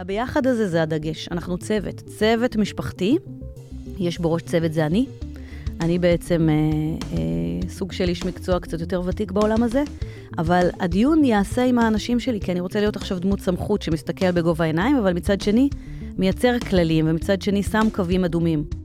הביחד הזה זה הדגש. אנחנו צוות, צוות משפחתי, יש בראש צוות זה אני. אני בעצם אה, אה, סוג של איש מקצוע קצת יותר ותיק בעולם הזה, אבל הדיון ייעשה עם האנשים שלי, כי אני רוצה להיות עכשיו דמות סמכות שמסתכל בגובה העיניים, אבל מצד שני, מייצר כללים, ומצד שני שם קווים אדומים.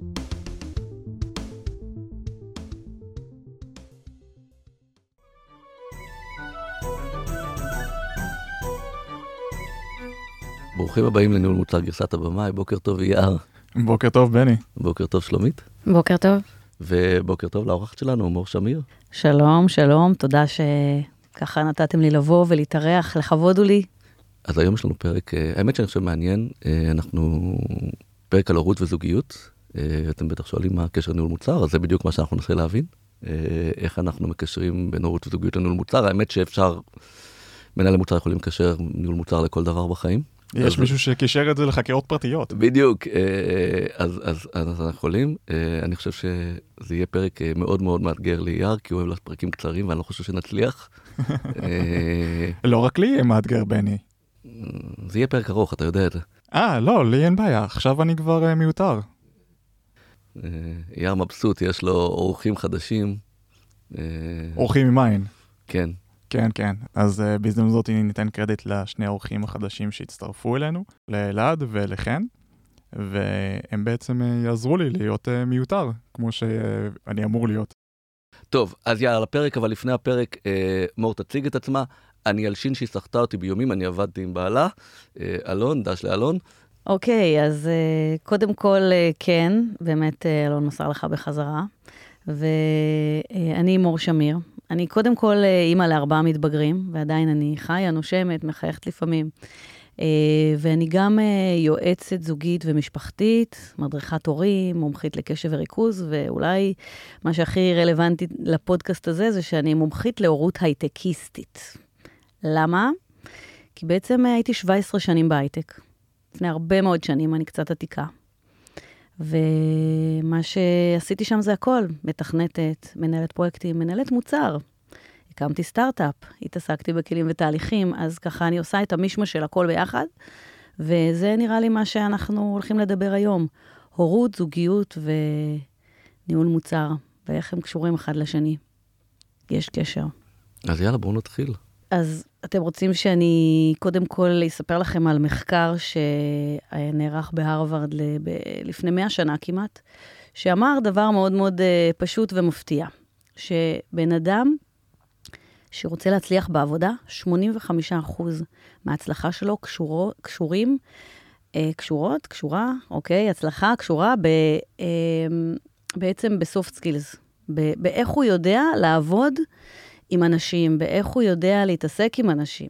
ברוכים הבאים לניהול מוצר גרסת הבמאי, בוקר טוב אייר. בוקר טוב, בני. בוקר טוב שלומית. בוקר טוב. ובוקר טוב לאורחת שלנו, מור שמיר. שלום, שלום, תודה שככה נתתם לי לבוא ולהתארח, לכבוד הוא לי. אז היום יש לנו פרק, אה, האמת שאני חושב מעניין, אה, אנחנו פרק על הורות וזוגיות. אה, אתם בטח שואלים מה הקשר ניהול מוצר, אז זה בדיוק מה שאנחנו ננסה להבין. איך אנחנו מקשרים בין הורות וזוגיות לניהול מוצר. האמת שאפשר, מנהלי מוצר יכולים לקשר ניהול מוצר לכל דבר בחיים. יש אז- מישהו שקישר את זה לחקירות פרטיות. בדיוק, אה, אז, אז, אז אנחנו יכולים. אה, אני חושב שזה יהיה פרק אה, מאוד מאוד מאתגר לאייר, כי הוא אוהב פרקים קצרים ואני לא חושב שנצליח. אה, לא רק לי יהיה מאתגר, בני. זה יהיה פרק ארוך, אתה יודע את זה. אה, לא, לי אין בעיה, עכשיו אני כבר אה, מיותר. אה, אייר מבסוט, יש לו אורחים חדשים. אה, אורחים ממיין. כן, כן, כן. אז uh, בהזדמנות זאת ניתן קרדיט לשני האורחים החדשים שהצטרפו אלינו, לאלעד ולחן, והם בעצם uh, יעזרו לי להיות uh, מיותר, כמו שאני אמור להיות. טוב, אז יאללה, לפרק, אבל לפני הפרק, אה, מור תציג את עצמה. אני אלשין שהיא סחטה אותי באיומים, אני עבדתי עם בעלה. אה, אלון, דש לאלון. אוקיי, אז אה, קודם כל, אה, כן, באמת אה, אלון מסר לך בחזרה. ואני מור שמיר. אני קודם כל אה, אימא לארבעה מתבגרים, ועדיין אני חיה, נושמת, מחייכת לפעמים. אה, ואני גם אה, יועצת זוגית ומשפחתית, מדריכת הורים, מומחית לקשב וריכוז, ואולי מה שהכי רלוונטי לפודקאסט הזה זה שאני מומחית להורות הייטקיסטית. למה? כי בעצם הייתי 17 שנים בהייטק. לפני הרבה מאוד שנים, אני קצת עתיקה. ומה שעשיתי שם זה הכל, מתכנתת, מנהלת פרויקטים, מנהלת מוצר. הקמתי סטארט-אפ, התעסקתי בכלים ותהליכים, אז ככה אני עושה את המישמש של הכל ביחד, וזה נראה לי מה שאנחנו הולכים לדבר היום. הורות, זוגיות וניהול מוצר, ואיך הם קשורים אחד לשני. יש קשר. אז יאללה, בואו נתחיל. אז אתם רוצים שאני קודם כל אספר לכם על מחקר שנערך בהרווארד ל- ב- לפני 100 שנה כמעט, שאמר דבר מאוד מאוד אה, פשוט ומפתיע, שבן אדם שרוצה להצליח בעבודה, 85% מההצלחה שלו קשורו, קשורים, אה, קשורות, קשורה, אוקיי, הצלחה קשורה ב, אה, בעצם בסופט סקילס, באיך הוא יודע לעבוד עם אנשים, באיך הוא יודע להתעסק עם אנשים.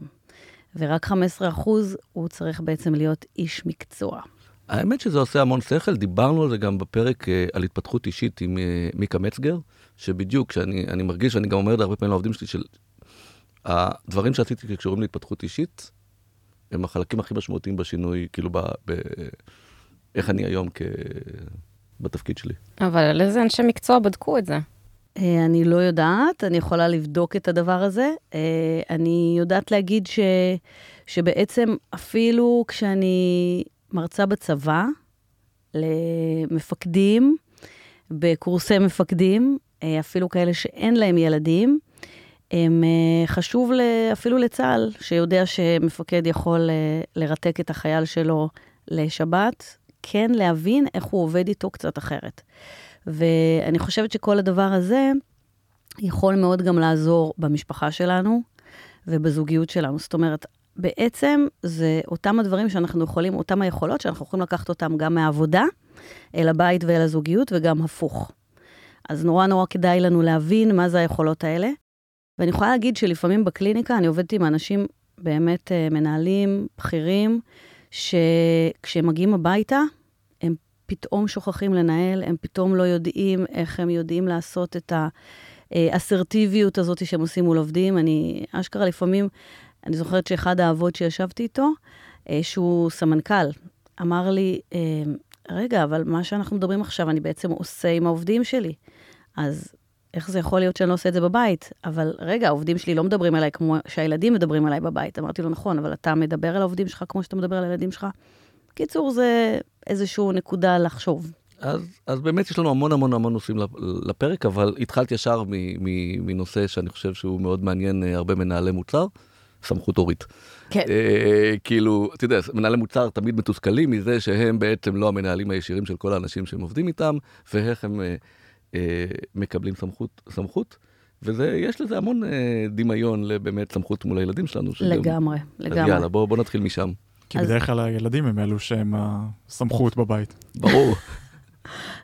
ורק 15 אחוז הוא צריך בעצם להיות איש מקצוע. האמת שזה עושה המון שכל, דיברנו על זה גם בפרק אה, על התפתחות אישית עם אה, מיקה מצגר, שבדיוק, שאני אני מרגיש, ואני גם אומר את זה הרבה פעמים לעובדים שלי, של הדברים שעשיתי שקשורים להתפתחות אישית, הם החלקים הכי משמעותיים בשינוי, כאילו, ב, ב, איך אני היום כ... בתפקיד שלי. אבל על איזה אנשי מקצוע בדקו את זה? אה, אני לא יודעת, אני יכולה לבדוק את הדבר הזה. אה, אני יודעת להגיד ש, שבעצם אפילו כשאני מרצה בצבא, למפקדים, בקורסי מפקדים, אה, אפילו כאלה שאין להם ילדים, הם חשוב אפילו לצה"ל, שיודע שמפקד יכול לרתק את החייל שלו לשבת, כן להבין איך הוא עובד איתו קצת אחרת. ואני חושבת שכל הדבר הזה יכול מאוד גם לעזור במשפחה שלנו ובזוגיות שלנו. זאת אומרת, בעצם זה אותם הדברים שאנחנו יכולים, אותם היכולות שאנחנו יכולים לקחת אותם גם מהעבודה אל הבית ואל הזוגיות, וגם הפוך. אז נורא נורא כדאי לנו להבין מה זה היכולות האלה. ואני יכולה להגיד שלפעמים בקליניקה אני עובדת עם אנשים באמת אה, מנהלים, בכירים, שכשהם מגיעים הביתה, פתאום שוכחים לנהל, הם פתאום לא יודעים איך הם יודעים לעשות את האסרטיביות הזאת שהם עושים מול עובדים. אני, אשכרה לפעמים, אני זוכרת שאחד האבות שישבתי איתו, אה, שהוא סמנכ"ל, אמר לי, אה, רגע, אבל מה שאנחנו מדברים עכשיו, אני בעצם עושה עם העובדים שלי. אז איך זה יכול להיות שאני לא עושה את זה בבית? אבל רגע, העובדים שלי לא מדברים אליי כמו שהילדים מדברים אליי בבית. אמרתי לו, נכון, אבל אתה מדבר על העובדים שלך כמו שאתה מדבר על הילדים שלך? קיצור, זה איזושהי נקודה לחשוב. אז, אז באמת יש לנו המון המון המון נושאים לפרק, אבל התחלתי ישר מנושא שאני חושב שהוא מאוד מעניין אה, הרבה מנהלי מוצר, סמכות הורית. כן. אה, כאילו, אתה יודע, מנהלי מוצר תמיד מתוסכלים מזה שהם בעצם לא המנהלים הישירים של כל האנשים שהם עובדים איתם, ואיך הם אה, אה, מקבלים סמכות, סמכות. ויש לזה המון אה, דמיון לבאמת סמכות מול הילדים שלנו. לגמרי, שגם... לגמרי. אז יאללה, בואו בוא נתחיל משם. כי אז... בדרך כלל הילדים הם אלו שהם הסמכות בבית. ברור.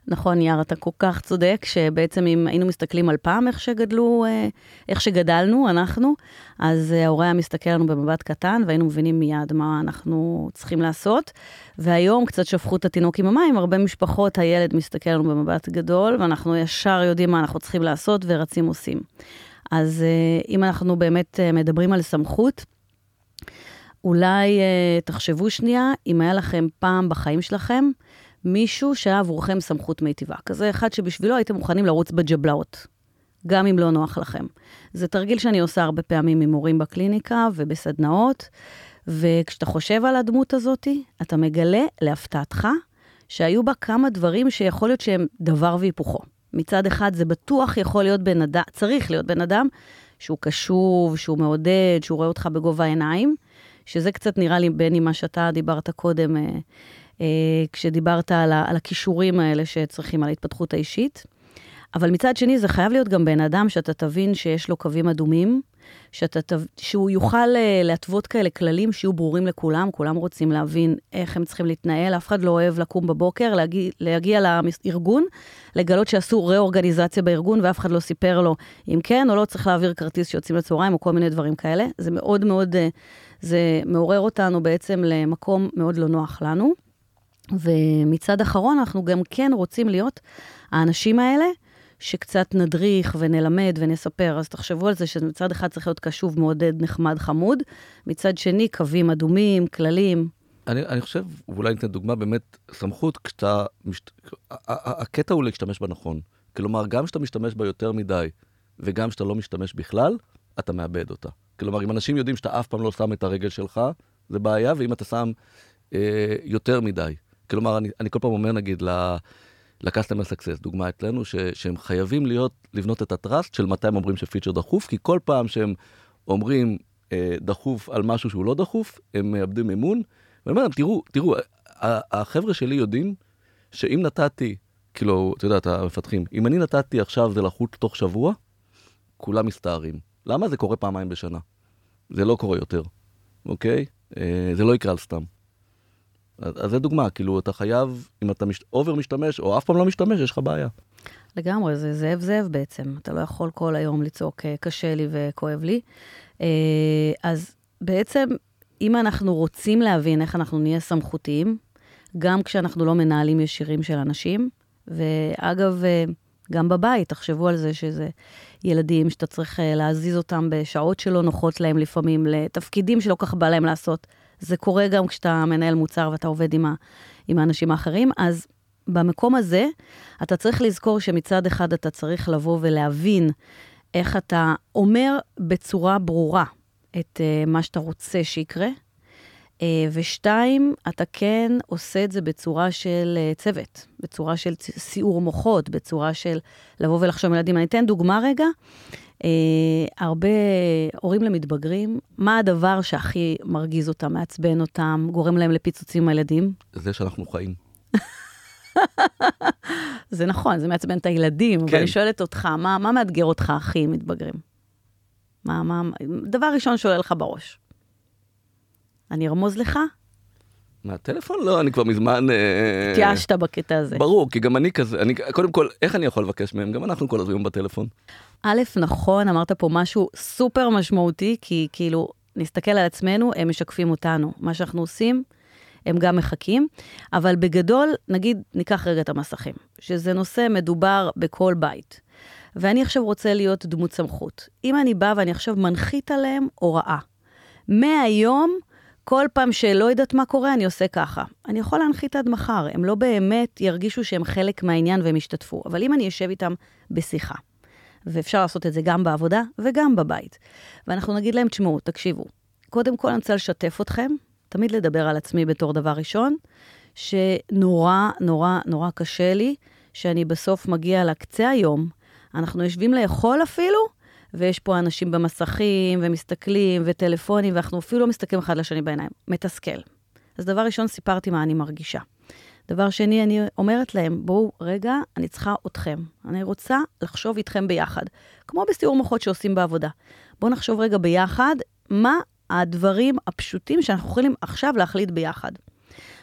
נכון, יאר, אתה כל כך צודק, שבעצם אם היינו מסתכלים על פעם איך שגדלו, אה, איך שגדלנו, אנחנו, אז אה, ההורה היה מסתכל לנו במבט קטן, והיינו מבינים מיד מה אנחנו צריכים לעשות. והיום קצת שפכו את התינוק עם המים, הרבה משפחות, הילד מסתכל לנו במבט גדול, ואנחנו ישר יודעים מה אנחנו צריכים לעשות ורצים עושים. אז אה, אם אנחנו באמת מדברים על סמכות, אולי תחשבו שנייה, אם היה לכם פעם בחיים שלכם, מישהו שהיה עבורכם סמכות מיטיבה. כזה אחד שבשבילו הייתם מוכנים לרוץ בג'בלאות, גם אם לא נוח לכם. זה תרגיל שאני עושה הרבה פעמים עם מורים בקליניקה ובסדנאות, וכשאתה חושב על הדמות הזאת, אתה מגלה להפתעתך שהיו בה כמה דברים שיכול להיות שהם דבר והיפוכו. מצד אחד, זה בטוח יכול להיות בן אדם, צריך להיות בן אדם שהוא קשוב, שהוא מעודד, שהוא רואה אותך בגובה העיניים, שזה קצת נראה לי, בני, מה שאתה דיברת קודם, אה, אה, כשדיברת על, על הכישורים האלה שצריכים, על ההתפתחות האישית. אבל מצד שני, זה חייב להיות גם בן אדם שאתה תבין שיש לו קווים אדומים, שאתה, שהוא יוכל אה, להתוות כאלה כללים שיהיו ברורים לכולם, כולם רוצים להבין איך הם צריכים להתנהל, אף אחד לא אוהב לקום בבוקר, להגיע, להגיע לארגון, לגלות שעשו רה-אורגניזציה בארגון ואף אחד לא סיפר לו אם כן או לא צריך להעביר כרטיס שיוצאים לצהריים או כל מיני דברים כאלה. זה מאוד מאוד, אה, זה מעורר אותנו בעצם למקום מאוד לא נוח לנו. ומצד אחרון, אנחנו גם כן רוצים להיות האנשים האלה שקצת נדריך ונלמד ונספר. אז תחשבו על זה שמצד אחד צריך להיות קשוב, מעודד, נחמד, חמוד, מצד שני, קווים אדומים, כללים. אני, אני חושב, ואולי ניתן דוגמה, באמת, סמכות, כשאתה... מש... הקטע הוא להשתמש בה נכון. כלומר, גם כשאתה משתמש בה יותר מדי, וגם כשאתה לא משתמש בכלל, אתה מאבד אותה. כלומר, אם אנשים יודעים שאתה אף פעם לא שם את הרגל שלך, זה בעיה, ואם אתה שם אה, יותר מדי, כלומר, אני, אני כל פעם אומר, נגיד, ל-customer success, דוגמה אצלנו, ש, שהם חייבים להיות, לבנות את הטראסט של מתי הם אומרים שפיצ'ר דחוף, כי כל פעם שהם אומרים אה, דחוף על משהו שהוא לא דחוף, הם מאבדים אמון. ואני אומר להם, תראו, תראו, החבר'ה שלי יודעים שאם נתתי, כאילו, אתה יודע, את המפתחים, אם אני נתתי עכשיו זה לחוץ תוך שבוע, כולם מסתערים. למה? זה קורה פעמיים בשנה. זה לא קורה יותר, אוקיי? אה, זה לא יקרה על סתם. אז, זה דוגמה, כאילו, אתה חייב, אם אתה מש, אובר משתמש, או אף פעם לא משתמש, יש לך בעיה. לגמרי, זה זאב זאב בעצם. אתה לא יכול כל היום לצעוק, אה, קשה לי וכואב לי. אה, אז בעצם, אם אנחנו רוצים להבין איך אנחנו נהיה סמכותיים, גם כשאנחנו לא מנהלים ישירים של אנשים, ואגב, אה, גם בבית, תחשבו על זה שזה ילדים שאתה צריך להזיז אותם בשעות שלא נוחות להם לפעמים, לתפקידים שלא כך בא להם לעשות. זה קורה גם כשאתה מנהל מוצר ואתה עובד עם, ה, עם האנשים האחרים, אז במקום הזה, אתה צריך לזכור שמצד אחד אתה צריך לבוא ולהבין איך אתה אומר בצורה ברורה את uh, מה שאתה רוצה שיקרה, uh, ושתיים, אתה כן עושה את זה בצורה של uh, צוות, בצורה של סיעור מוחות, בצורה של לבוא ולחשוב עם ילדים. אני אתן דוגמה רגע. אה, הרבה הורים למתבגרים, מה הדבר שהכי מרגיז אותם, מעצבן אותם, גורם להם לפיצוצים עם הילדים? זה שאנחנו חיים. זה נכון, זה מעצבן את הילדים, כן. אבל אני שואלת אותך, מה, מה מאתגר אותך הכי מתבגרים? מה, מה, דבר ראשון שעולה לך בראש. אני ארמוז לך? מהטלפון? לא, אני כבר מזמן... אה, התייאשת בקטע הזה. ברור, כי גם אני כזה, אני, קודם כל, איך אני יכול לבקש מהם? גם אנחנו כל הזמן בטלפון. א', נכון, אמרת פה משהו סופר משמעותי, כי כאילו, נסתכל על עצמנו, הם משקפים אותנו. מה שאנחנו עושים, הם גם מחכים. אבל בגדול, נגיד, ניקח רגע את המסכים, שזה נושא מדובר בכל בית. ואני עכשיו רוצה להיות דמות סמכות. אם אני באה ואני עכשיו מנחית עליהם הוראה, מהיום, כל פעם שלא יודעת מה קורה, אני עושה ככה. אני יכול להנחית עד מחר, הם לא באמת ירגישו שהם חלק מהעניין והם ישתתפו. אבל אם אני אשב איתם בשיחה, ואפשר לעשות את זה גם בעבודה וגם בבית. ואנחנו נגיד להם, תשמעו, תקשיבו, קודם כל אני רוצה לשתף אתכם, תמיד לדבר על עצמי בתור דבר ראשון, שנורא, נורא, נורא קשה לי, שאני בסוף מגיע לקצה היום, אנחנו יושבים לאכול אפילו, ויש פה אנשים במסכים, ומסתכלים, וטלפונים, ואנחנו אפילו לא מסתכלים אחד לשני בעיניים. מתסכל. אז דבר ראשון, סיפרתי מה אני מרגישה. דבר שני, אני אומרת להם, בואו, רגע, אני צריכה אתכם. אני רוצה לחשוב איתכם ביחד. כמו בסיור מוחות שעושים בעבודה. בואו נחשוב רגע ביחד, מה הדברים הפשוטים שאנחנו יכולים עכשיו להחליט ביחד.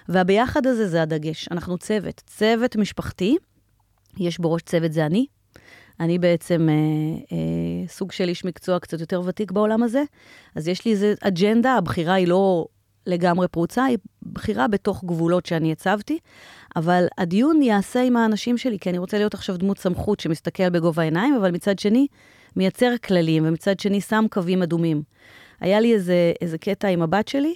והביחד הזה זה הדגש. אנחנו צוות, צוות משפחתי, יש בראש צוות זה אני. אני בעצם אה, אה, סוג של איש מקצוע קצת יותר ותיק בעולם הזה, אז יש לי איזו אג'נדה, הבחירה היא לא לגמרי פרוצה, היא בחירה בתוך גבולות שאני הצבתי, אבל הדיון ייעשה עם האנשים שלי, כי אני רוצה להיות עכשיו דמות סמכות שמסתכל בגובה העיניים, אבל מצד שני, מייצר כללים, ומצד שני שם קווים אדומים. היה לי איזה, איזה קטע עם הבת שלי,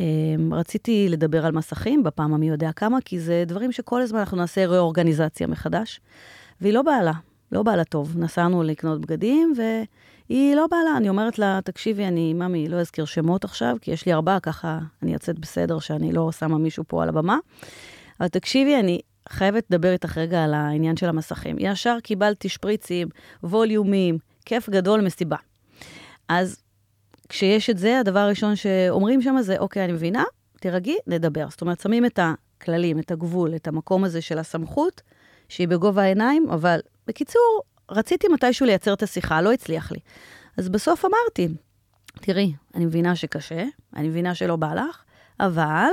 אמ, רציתי לדבר על מסכים בפעם המי יודע כמה, כי זה דברים שכל הזמן אנחנו נעשה ריאורגניזציה מחדש, והיא לא באה לה, לא באה לה טוב. נסענו לקנות בגדים, והיא לא באה לה. אני אומרת לה, תקשיבי, אני, ממי, לא אזכיר שמות עכשיו, כי יש לי ארבעה, ככה אני יוצאת בסדר שאני לא שמה מישהו פה על הבמה. אבל תקשיבי, אני חייבת לדבר איתך רגע על העניין של המסכים. ישר קיבלתי שפריצים, ווליומים, כיף גדול, מסיבה. אז כשיש את זה, הדבר הראשון שאומרים שם זה, אוקיי, אני מבינה, תירגעי, נדבר. זאת אומרת, שמים את הכללים, את הגבול, את המקום הזה של הסמכות, שהיא בגובה העיניים, אבל בקיצור, רציתי מתישהו לייצר את השיחה, לא הצליח לי. אז בסוף אמרתי, תראי, אני מבינה שקשה, אני מבינה שלא בא לך, אבל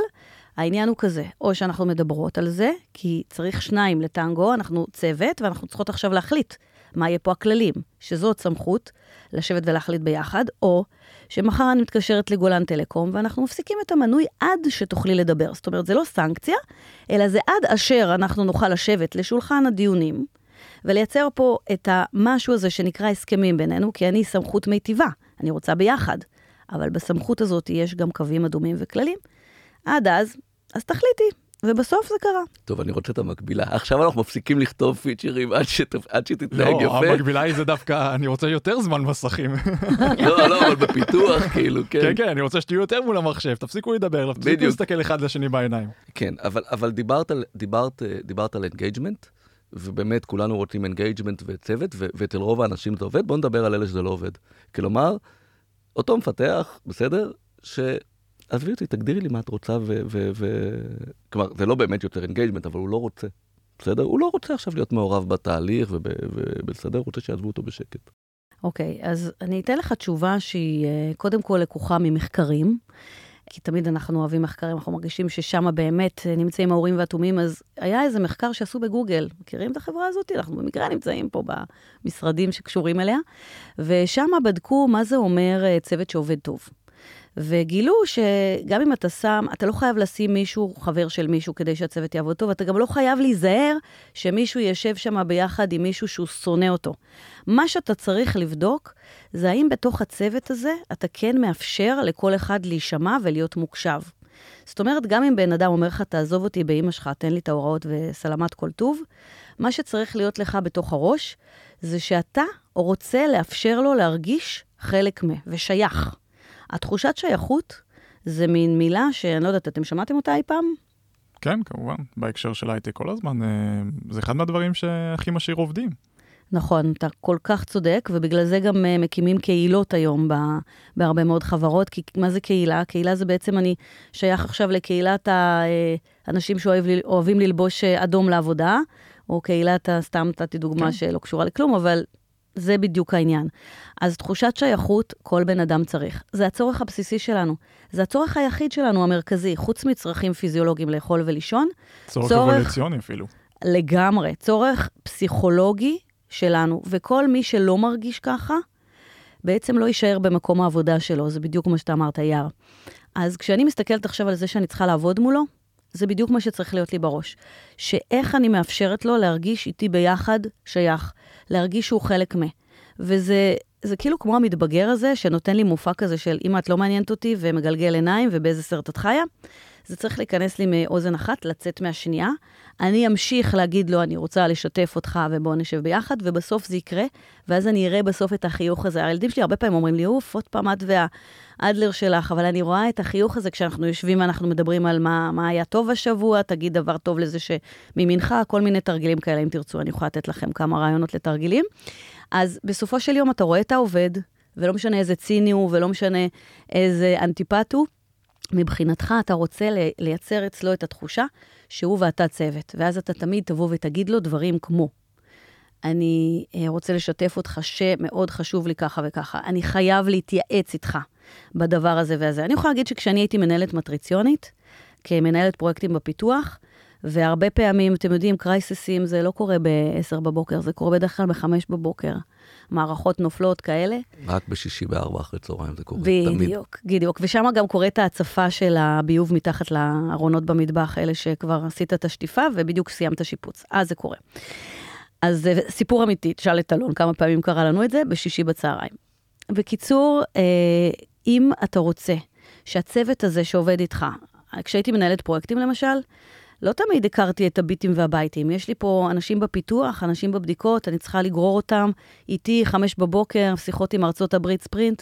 העניין הוא כזה, או שאנחנו מדברות על זה, כי צריך שניים לטנגו, אנחנו צוות, ואנחנו צריכות עכשיו להחליט מה יהיה פה הכללים, שזאת סמכות לשבת ולהחליט ביחד, או שמחר אני מתקשרת לגולן טלקום ואנחנו מפסיקים את המנוי עד שתוכלי לדבר. זאת אומרת, זה לא סנקציה, אלא זה עד אשר אנחנו נוכל לשבת לשולחן הדיונים ולייצר פה את המשהו הזה שנקרא הסכמים בינינו, כי אני סמכות מיטיבה, אני רוצה ביחד. אבל בסמכות הזאת יש גם קווים אדומים וכללים. עד אז, אז תחליטי, ובסוף זה קרה. טוב, אני רוצה את המקבילה. עכשיו אנחנו מפסיקים לכתוב פיצ'רים עד, שת, עד שתתנהג לא, יפה. לא, המקבילה היא זה דווקא, אני רוצה יותר זמן מסכים. לא, לא, אבל בפיתוח, כאילו, כן. כן, כן, אני רוצה שתהיו יותר מול המחשב, תפסיקו לדבר, תפסיקו. להסתכל אחד לשני בעיניים. כן, אבל, אבל דיברת, על- דיברת, דיברת על engagement, ובאמת כולנו רוצים engagement וצוות, ואצל רוב האנשים זה עובד, בואו נדבר על אלה שזה לא עובד. כלומר, אותו מפתח, בסדר, ש... עזבי אותי, תגדירי לי מה את רוצה, ו... ו, ו... כלומר, זה לא באמת יותר engagement, אבל הוא לא רוצה, בסדר? הוא לא רוצה עכשיו להיות מעורב בתהליך וב- ובסדר, הוא רוצה שיעזבו אותו בשקט. אוקיי, אז אני אתן לך תשובה שהיא אה, קודם כל לקוחה ממחקרים, כי תמיד אנחנו אוהבים מחקרים, אנחנו מרגישים ששם באמת אה, נמצאים האורים והתומים, אז היה איזה מחקר שעשו בגוגל, מכירים את החברה הזאת? אנחנו במקרה נמצאים פה במשרדים שקשורים אליה, ושם בדקו מה זה אומר אה, צוות שעובד טוב. וגילו שגם אם אתה שם, אתה לא חייב לשים מישהו, חבר של מישהו, כדי שהצוות יעבוד טוב, אתה גם לא חייב להיזהר שמישהו יושב שם ביחד עם מישהו שהוא שונא אותו. מה שאתה צריך לבדוק, זה האם בתוך הצוות הזה אתה כן מאפשר לכל אחד להישמע ולהיות מוקשב. זאת אומרת, גם אם בן אדם אומר לך, תעזוב אותי באימא שלך, תן לי את ההוראות וסלמת כל טוב, מה שצריך להיות לך בתוך הראש, זה שאתה רוצה לאפשר לו להרגיש חלק מ... ושייך. התחושת שייכות זה מין מילה שאני לא יודעת, אתם שמעתם אותה אי פעם? כן, כמובן, בהקשר של הייטק כל הזמן, אה, זה אחד מהדברים שהכי משאיר עובדים. נכון, אתה כל כך צודק, ובגלל זה גם uh, מקימים קהילות היום בהרבה מאוד חברות, כי מה זה קהילה? קהילה זה בעצם, אני שייך עכשיו לקהילת האנשים שאוהבים ללבוש אה, אדום לעבודה, או קהילת, סתם נתתי דוגמה כן. שלא קשורה לכלום, אבל זה בדיוק העניין. אז תחושת שייכות, כל בן אדם צריך. זה הצורך הבסיסי שלנו. זה הצורך היחיד שלנו, המרכזי, חוץ מצרכים פיזיולוגיים לאכול ולישון, צורך צורך- אבולוציוני אפילו. לגמרי, צורך פסיכולוגי שלנו, וכל מי שלא מרגיש ככה, בעצם לא יישאר במקום העבודה שלו, זה בדיוק מה שאתה אמרת, יער. אז כשאני מסתכלת עכשיו על זה שאני צריכה לעבוד מולו, זה בדיוק מה שצריך להיות לי בראש. שאיך אני מאפשרת לו להרגיש איתי ביחד שייך, להרגיש שהוא חלק מ... וזה זה כאילו כמו המתבגר הזה, שנותן לי מופע כזה של אמא, את לא מעניינת אותי, ומגלגל עיניים, ובאיזה סרט את חיה. זה צריך להיכנס לי מאוזן אחת, לצאת מהשנייה. אני אמשיך להגיד לו, אני רוצה לשתף אותך ובואו נשב ביחד, ובסוף זה יקרה, ואז אני אראה בסוף את החיוך הזה. הילדים שלי הרבה פעמים אומרים לי, אוף, עוד פעם את והאדלר שלך, אבל אני רואה את החיוך הזה כשאנחנו יושבים ואנחנו מדברים על מה, מה היה טוב השבוע, תגיד דבר טוב לזה שמימינך, כל מיני תרגילים כאלה, אם תרצו, אני יכולה לתת לכם כמה רעיונות לתרגילים. אז בסופו של יום אתה רואה את העובד, ולא משנה איזה ציני הוא, ולא משנה איזה אנטיפט הוא, מבחינתך אתה רוצה לייצר אצלו את התחושה שהוא ואתה צוות, ואז אתה תמיד תבוא ותגיד לו דברים כמו, אני אה, רוצה לשתף אותך שמאוד חשוב לי ככה וככה, אני חייב להתייעץ איתך בדבר הזה והזה. אני יכולה להגיד שכשאני הייתי מנהלת מטריציונית, כמנהלת פרויקטים בפיתוח, והרבה פעמים, אתם יודעים, קרייססים זה לא קורה ב-10 בבוקר, זה קורה בדרך כלל ב-5 בבוקר. מערכות נופלות כאלה. רק בשישי בארבע אחרי צהריים זה קורה, בדיוק, תמיד. בדיוק, בדיוק. ושם גם קורית ההצפה של הביוב מתחת לארונות במטבח, אלה שכבר עשית את השטיפה ובדיוק סיימת שיפוץ. אז זה קורה. אז זה סיפור אמיתי, תשאל את אלון כמה פעמים קרה לנו את זה, בשישי בצהריים. בקיצור, אה, אם אתה רוצה שהצוות הזה שעובד איתך, כשהייתי מנהלת פרויקטים למשל, לא תמיד הכרתי את הביטים והבייטים. יש לי פה אנשים בפיתוח, אנשים בבדיקות, אני צריכה לגרור אותם איתי, חמש בבוקר, שיחות עם ארצות הברית ספרינט.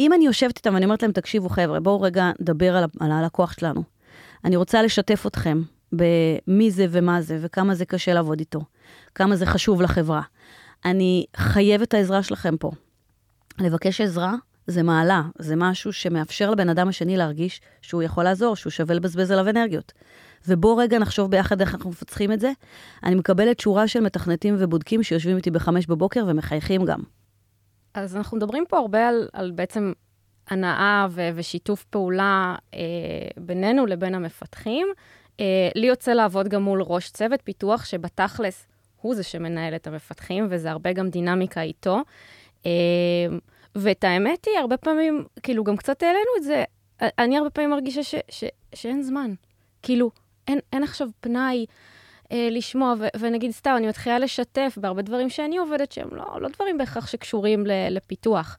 אם אני יושבת איתם ואני אומרת להם, תקשיבו חבר'ה, בואו רגע נדבר על, על הלקוח שלנו. אני רוצה לשתף אתכם במי זה ומה זה, וכמה זה קשה לעבוד איתו, כמה זה חשוב לחברה. אני חייבת את העזרה שלכם פה. לבקש עזרה זה מעלה, זה משהו שמאפשר לבן אדם השני להרגיש שהוא יכול לעזור, שהוא שווה לבזבז עליו אנרגיות. ובוא רגע נחשוב ביחד איך אנחנו מפצחים את זה. אני מקבלת שורה של מתכנתים ובודקים שיושבים איתי בחמש בבוקר ומחייכים גם. אז אנחנו מדברים פה הרבה על, על בעצם הנאה ו- ושיתוף פעולה אה, בינינו לבין המפתחים. אה, לי יוצא לעבוד גם מול ראש צוות פיתוח, שבתכלס הוא זה שמנהל את המפתחים, וזה הרבה גם דינמיקה איתו. אה, ואת האמת היא, הרבה פעמים, כאילו, גם קצת העלינו את זה, אני הרבה פעמים מרגישה ש- ש- שאין זמן. כאילו, אין, אין עכשיו פנאי אה, לשמוע, ו- ונגיד סתם, אני מתחילה לשתף בהרבה דברים שאני עובדת שהם לא, לא דברים בהכרח שקשורים ל- לפיתוח.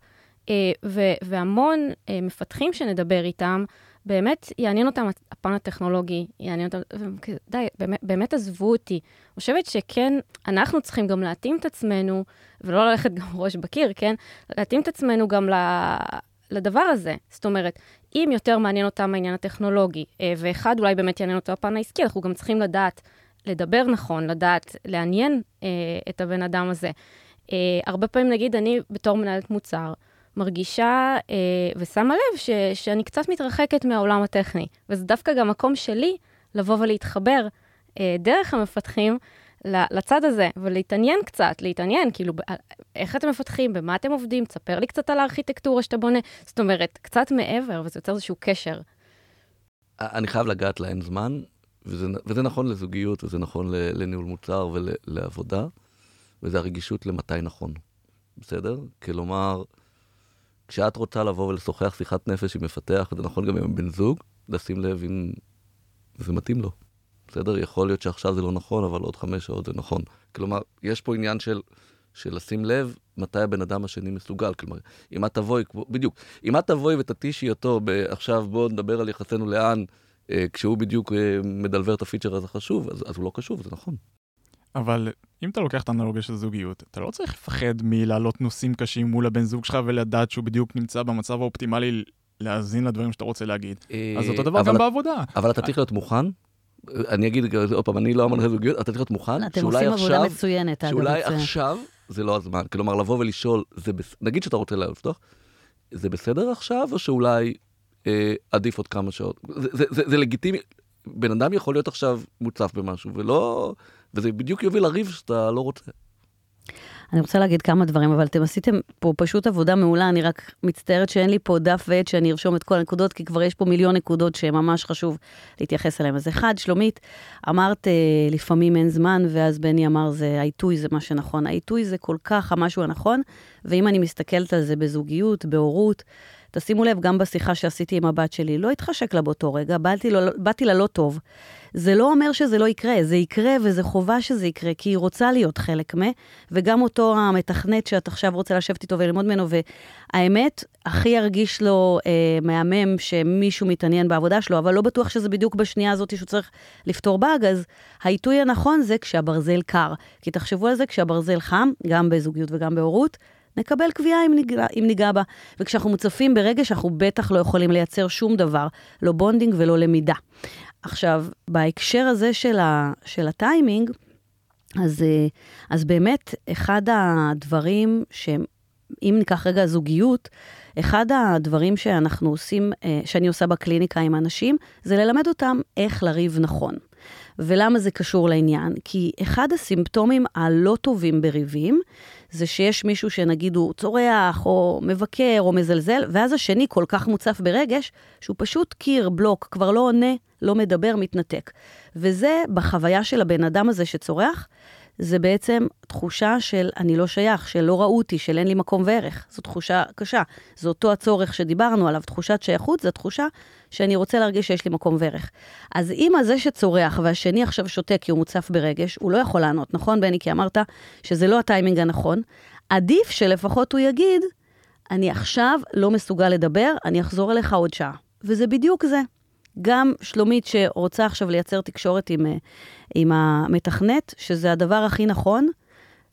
אה, ו- והמון אה, מפתחים שנדבר איתם, באמת יעניין אותם הפן הטכנולוגי, יעניין אותם, די, באמת, באמת עזבו אותי. אני חושבת שכן, אנחנו צריכים גם להתאים את עצמנו, ולא ללכת גם ראש בקיר, כן? להתאים את עצמנו גם ל... לדבר הזה. זאת אומרת, אם יותר מעניין אותם העניין הטכנולוגי, אה, ואחד אולי באמת יעניין אותו הפן העסקי, אנחנו גם צריכים לדעת לדבר נכון, לדעת לעניין אה, את הבן אדם הזה. אה, הרבה פעמים, נגיד, אני בתור מנהלת מוצר, מרגישה אה, ושמה לב ש, שאני קצת מתרחקת מהעולם הטכני, וזה דווקא גם מקום שלי לבוא ולהתחבר אה, דרך המפתחים לצד הזה, ולהתעניין קצת, להתעניין, כאילו, איך אתם מפתחים, במה אתם עובדים, תספר לי קצת על הארכיטקטורה שאתה בונה. זאת אומרת, קצת מעבר, וזה יוצר איזשהו קשר. אני חייב לגעת לאין זמן, וזה, וזה נכון לזוגיות, וזה נכון לניהול מוצר ולעבודה, וזה הרגישות למתי נכון, בסדר? כלומר, כשאת רוצה לבוא ולשוחח שיחת נפש עם מפתח, וזה נכון גם עם בן זוג, לשים לב אם זה מתאים לו. בסדר? יכול להיות שעכשיו זה לא נכון, אבל עוד חמש שעות זה נכון. כלומר, יש פה עניין של, של לשים לב מתי הבן אדם השני מסוגל. כלומר, אם את תבואי, בדיוק, אם את תבואי ותתישי אותו עכשיו בואו נדבר על יחסינו לאן, אה, כשהוא בדיוק אה, מדלבר את הפיצ'ר הזה חשוב, אז, אז הוא לא קשוב, זה נכון. אבל אם אתה לוקח את האנלוגיה של זוגיות, אתה לא צריך לפחד מלהעלות נושאים קשים מול הבן זוג שלך ולדעת שהוא בדיוק נמצא במצב האופטימלי להאזין לדברים שאתה רוצה להגיד. אה, אז אותו דבר גם בעבודה. אבל אתה צריך להיות מוכן אני אגיד עוד פעם, אני לא המנחה זוגיות, אתה צריך להיות מוכן, שאולי עכשיו, עבודה מצוינת, שאולי עכשיו זה לא הזמן. כלומר, לבוא ולשאול. נגיד שאתה רוצה לפתוח, זה בסדר עכשיו, או שאולי אה, עדיף עוד כמה שעות? זה, זה, זה, זה לגיטימי, בן אדם יכול להיות עכשיו מוצף במשהו, ולא, וזה בדיוק יוביל לריב שאתה לא רוצה. אני רוצה להגיד כמה דברים, אבל אתם עשיתם פה פשוט עבודה מעולה, אני רק מצטערת שאין לי פה דף ועט שאני ארשום את כל הנקודות, כי כבר יש פה מיליון נקודות שממש חשוב להתייחס אליהן. אז אחד, שלומית, אמרת אה, לפעמים אין זמן, ואז בני אמר זה העיתוי זה מה שנכון. העיתוי זה כל כך המשהו הנכון, ואם אני מסתכלת על זה בזוגיות, בהורות, תשימו לב, גם בשיחה שעשיתי עם הבת שלי, לא התחשק לה באותו רגע, באתי, לא, באתי לה לא טוב. זה לא אומר שזה לא יקרה, זה יקרה וזה חובה שזה יקרה, כי היא רוצה להיות חלק מ... וגם אותו המתכנת שאת עכשיו רוצה לשבת איתו וללמוד ממנו, והאמת, הכי ירגיש לו אה, מהמם שמישהו מתעניין בעבודה שלו, אבל לא בטוח שזה בדיוק בשנייה הזאת שהוא צריך לפתור באג, אז העיתוי הנכון זה כשהברזל קר. כי תחשבו על זה, כשהברזל חם, גם בזוגיות וגם בהורות, נקבל כוויה אם ניגע, אם ניגע בה. וכשאנחנו מוצפים ברגע שאנחנו בטח לא יכולים לייצר שום דבר, לא bonding ולא למידה. עכשיו, בהקשר הזה של, ה, של הטיימינג, אז, אה, אז באמת, אחד הדברים שהם, אם ניקח רגע זוגיות, אחד הדברים שאנחנו עושים, אה, שאני עושה בקליניקה עם אנשים, זה ללמד אותם איך לריב נכון. ולמה זה קשור לעניין? כי אחד הסימפטומים הלא טובים בריבים, זה שיש מישהו שנגיד הוא צורח, או מבקר, או מזלזל, ואז השני כל כך מוצף ברגש, שהוא פשוט קיר, בלוק, כבר לא עונה, לא מדבר, מתנתק. וזה, בחוויה של הבן אדם הזה שצורח, זה בעצם תחושה של אני לא שייך, של לא ראו אותי, של אין לי מקום וערך. זו תחושה קשה. זה אותו הצורך שדיברנו עליו, תחושת שייכות, זו תחושה שאני רוצה להרגיש שיש לי מקום וערך. אז אם הזה שצורח והשני עכשיו שותק כי הוא מוצף ברגש, הוא לא יכול לענות, נכון, בני? כי אמרת שזה לא הטיימינג הנכון. עדיף שלפחות הוא יגיד, אני עכשיו לא מסוגל לדבר, אני אחזור אליך עוד שעה. וזה בדיוק זה. גם שלומית שרוצה עכשיו לייצר תקשורת עם, אה, עם המתכנת, שזה הדבר הכי נכון,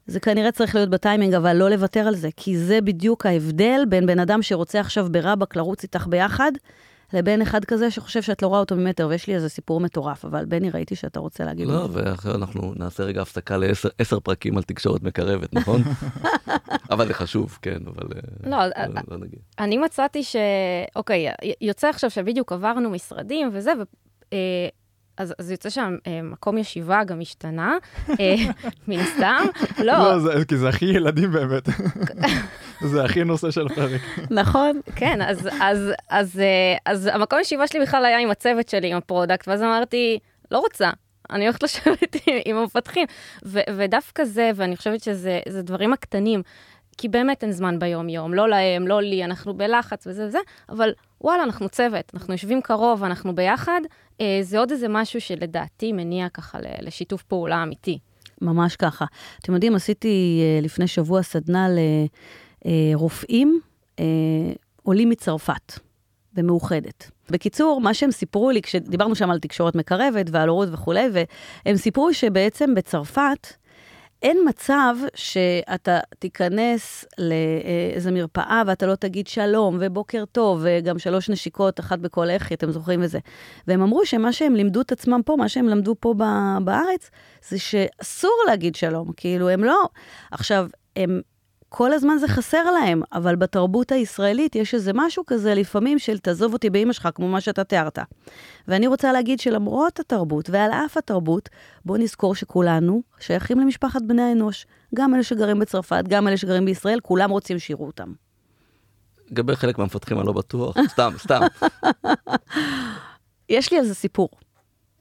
זה כנראה צריך להיות בטיימינג, אבל לא לוותר על זה, כי זה בדיוק ההבדל בין בן אדם שרוצה עכשיו ברבק לרוץ איתך ביחד, לבין אחד כזה שחושב שאת לא רואה אותו ממטר, ויש לי איזה סיפור מטורף, אבל בני, ראיתי שאתה רוצה להגיד לא, ואחרי אנחנו נעשה רגע הפסקה לעשר פרקים על תקשורת מקרבת, נכון? אבל זה חשוב, כן, אבל אה, לא, אה, לא נגיד. אני מצאתי ש... אוקיי, יוצא עכשיו שבדיוק עברנו משרדים וזה, ו... אה, אז, אז יוצא שהמקום ישיבה גם השתנה, מן הסתם. לא, לא זה, כי זה הכי ילדים באמת. זה הכי נושא של הפרק. נכון. כן, אז, אז, אז, אז המקום ישיבה שלי בכלל היה עם הצוות שלי, עם ה product, ואז אמרתי, לא רוצה, אני הולכת לשבת עם, עם המפתחים. ו, ודווקא זה, ואני חושבת שזה דברים הקטנים, כי באמת אין זמן ביום-יום, לא להם, לא לי, אנחנו בלחץ וזה וזה, אבל וואלה, אנחנו צוות, אנחנו יושבים קרוב, אנחנו ביחד, אה, זה עוד איזה משהו שלדעתי מניע ככה לשיתוף פעולה אמיתי. ממש ככה. אתם יודעים, עשיתי אה, לפני שבוע סדנה לרופאים אה, עולים מצרפת, במאוחדת. בקיצור, מה שהם סיפרו לי, כשדיברנו שם על תקשורת מקרבת ועל הורות וכולי, והם סיפרו שבעצם בצרפת, אין מצב שאתה תיכנס לאיזה מרפאה ואתה לא תגיד שלום ובוקר טוב, וגם שלוש נשיקות, אחת בכל לחי, אתם זוכרים את זה. והם אמרו שמה שהם לימדו את עצמם פה, מה שהם למדו פה בארץ, זה שאסור להגיד שלום. כאילו, הם לא... עכשיו, הם כל הזמן זה חסר להם, אבל בתרבות הישראלית יש איזה משהו כזה לפעמים של תעזוב אותי באמא שלך, כמו מה שאתה תיארת. ואני רוצה להגיד שלמרות התרבות ועל אף התרבות, בואו נזכור שכולנו שייכים למשפחת בני האנוש. גם אלה שגרים בצרפת, גם אלה שגרים בישראל, כולם רוצים שיראו אותם. לגבי חלק מהמפתחים אני לא בטוח, סתם, סתם. יש לי על זה סיפור.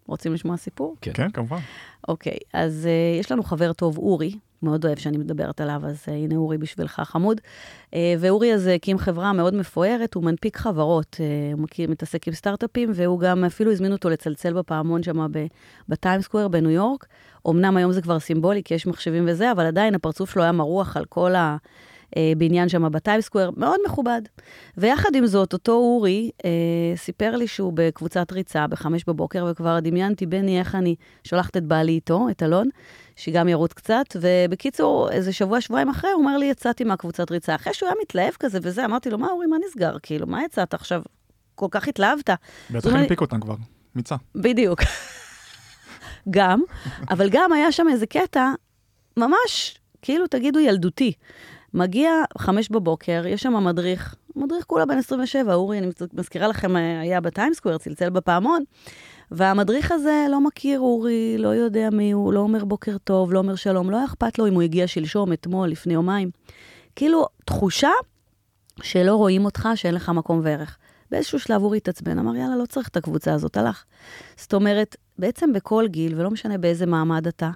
רוצים לשמוע סיפור? כן, כן כמובן. אוקיי, אז uh, יש לנו חבר טוב, אורי, מאוד אוהב שאני מדברת עליו, אז uh, הנה אורי בשבילך חמוד. Uh, ואורי הזה הקים חברה מאוד מפוארת, הוא מנפיק חברות, uh, הוא מתעסק עם סטארט-אפים, והוא גם אפילו הזמין אותו לצלצל בפעמון שם בטיימסקוויר בניו יורק. אמנם היום זה כבר סימבולי, כי יש מחשבים וזה, אבל עדיין הפרצוף שלו היה מרוח על כל ה... אה, בעניין שם בטיימסקוויר, מאוד מכובד. ויחד עם זאת, אותו אורי אה, סיפר לי שהוא בקבוצת ריצה בחמש בבוקר, וכבר דמיינתי, בני, איך אני שולחת את בעלי איתו, את אלון, שגם ירוץ קצת, ובקיצור, איזה שבוע, שבועיים אחרי, הוא אומר לי, יצאתי מהקבוצת ריצה. אחרי שהוא היה מתלהב כזה וזה, אמרתי לו, מה אורי, מה נסגר? כאילו, מה יצאת עכשיו? כל כך התלהבת. בטח הנפיק אותם כבר, מיצה. בדיוק. גם, אבל גם היה שם איזה קטע ממש, כאילו, תגידו, ילדותי. מגיע חמש בבוקר, יש שם מדריך, מדריך כולה בן 27, אורי, אני מזכירה לכם, היה בטיימסקוויר, צלצל בפעמון, והמדריך הזה לא מכיר אורי, לא יודע מי הוא, לא אומר בוקר טוב, לא אומר שלום, לא אכפת לו אם הוא הגיע שלשום, אתמול, לפני יומיים. כאילו, תחושה שלא רואים אותך, שאין לך מקום וערך. באיזשהו שלב אורי התעצבן, אמר, יאללה, לא צריך את הקבוצה הזאת, הלך. זאת אומרת, בעצם בכל גיל, ולא משנה באיזה מעמד אתה,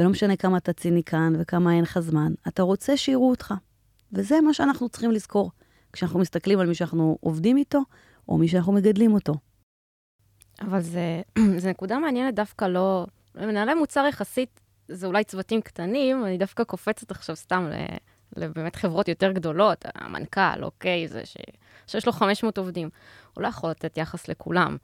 ולא משנה כמה אתה ציניקן וכמה אין לך זמן, אתה רוצה שיראו אותך. וזה מה שאנחנו צריכים לזכור. כשאנחנו מסתכלים על מי שאנחנו עובדים איתו, או מי שאנחנו מגדלים אותו. אבל זו נקודה מעניינת דווקא לא... מנהלי מוצר יחסית, זה אולי צוותים קטנים, אני דווקא קופצת עכשיו סתם לבאמת חברות יותר גדולות, המנכ"ל, אוקיי, זה ש... שיש לו 500 עובדים. הוא לא יכול לתת יחס לכולם.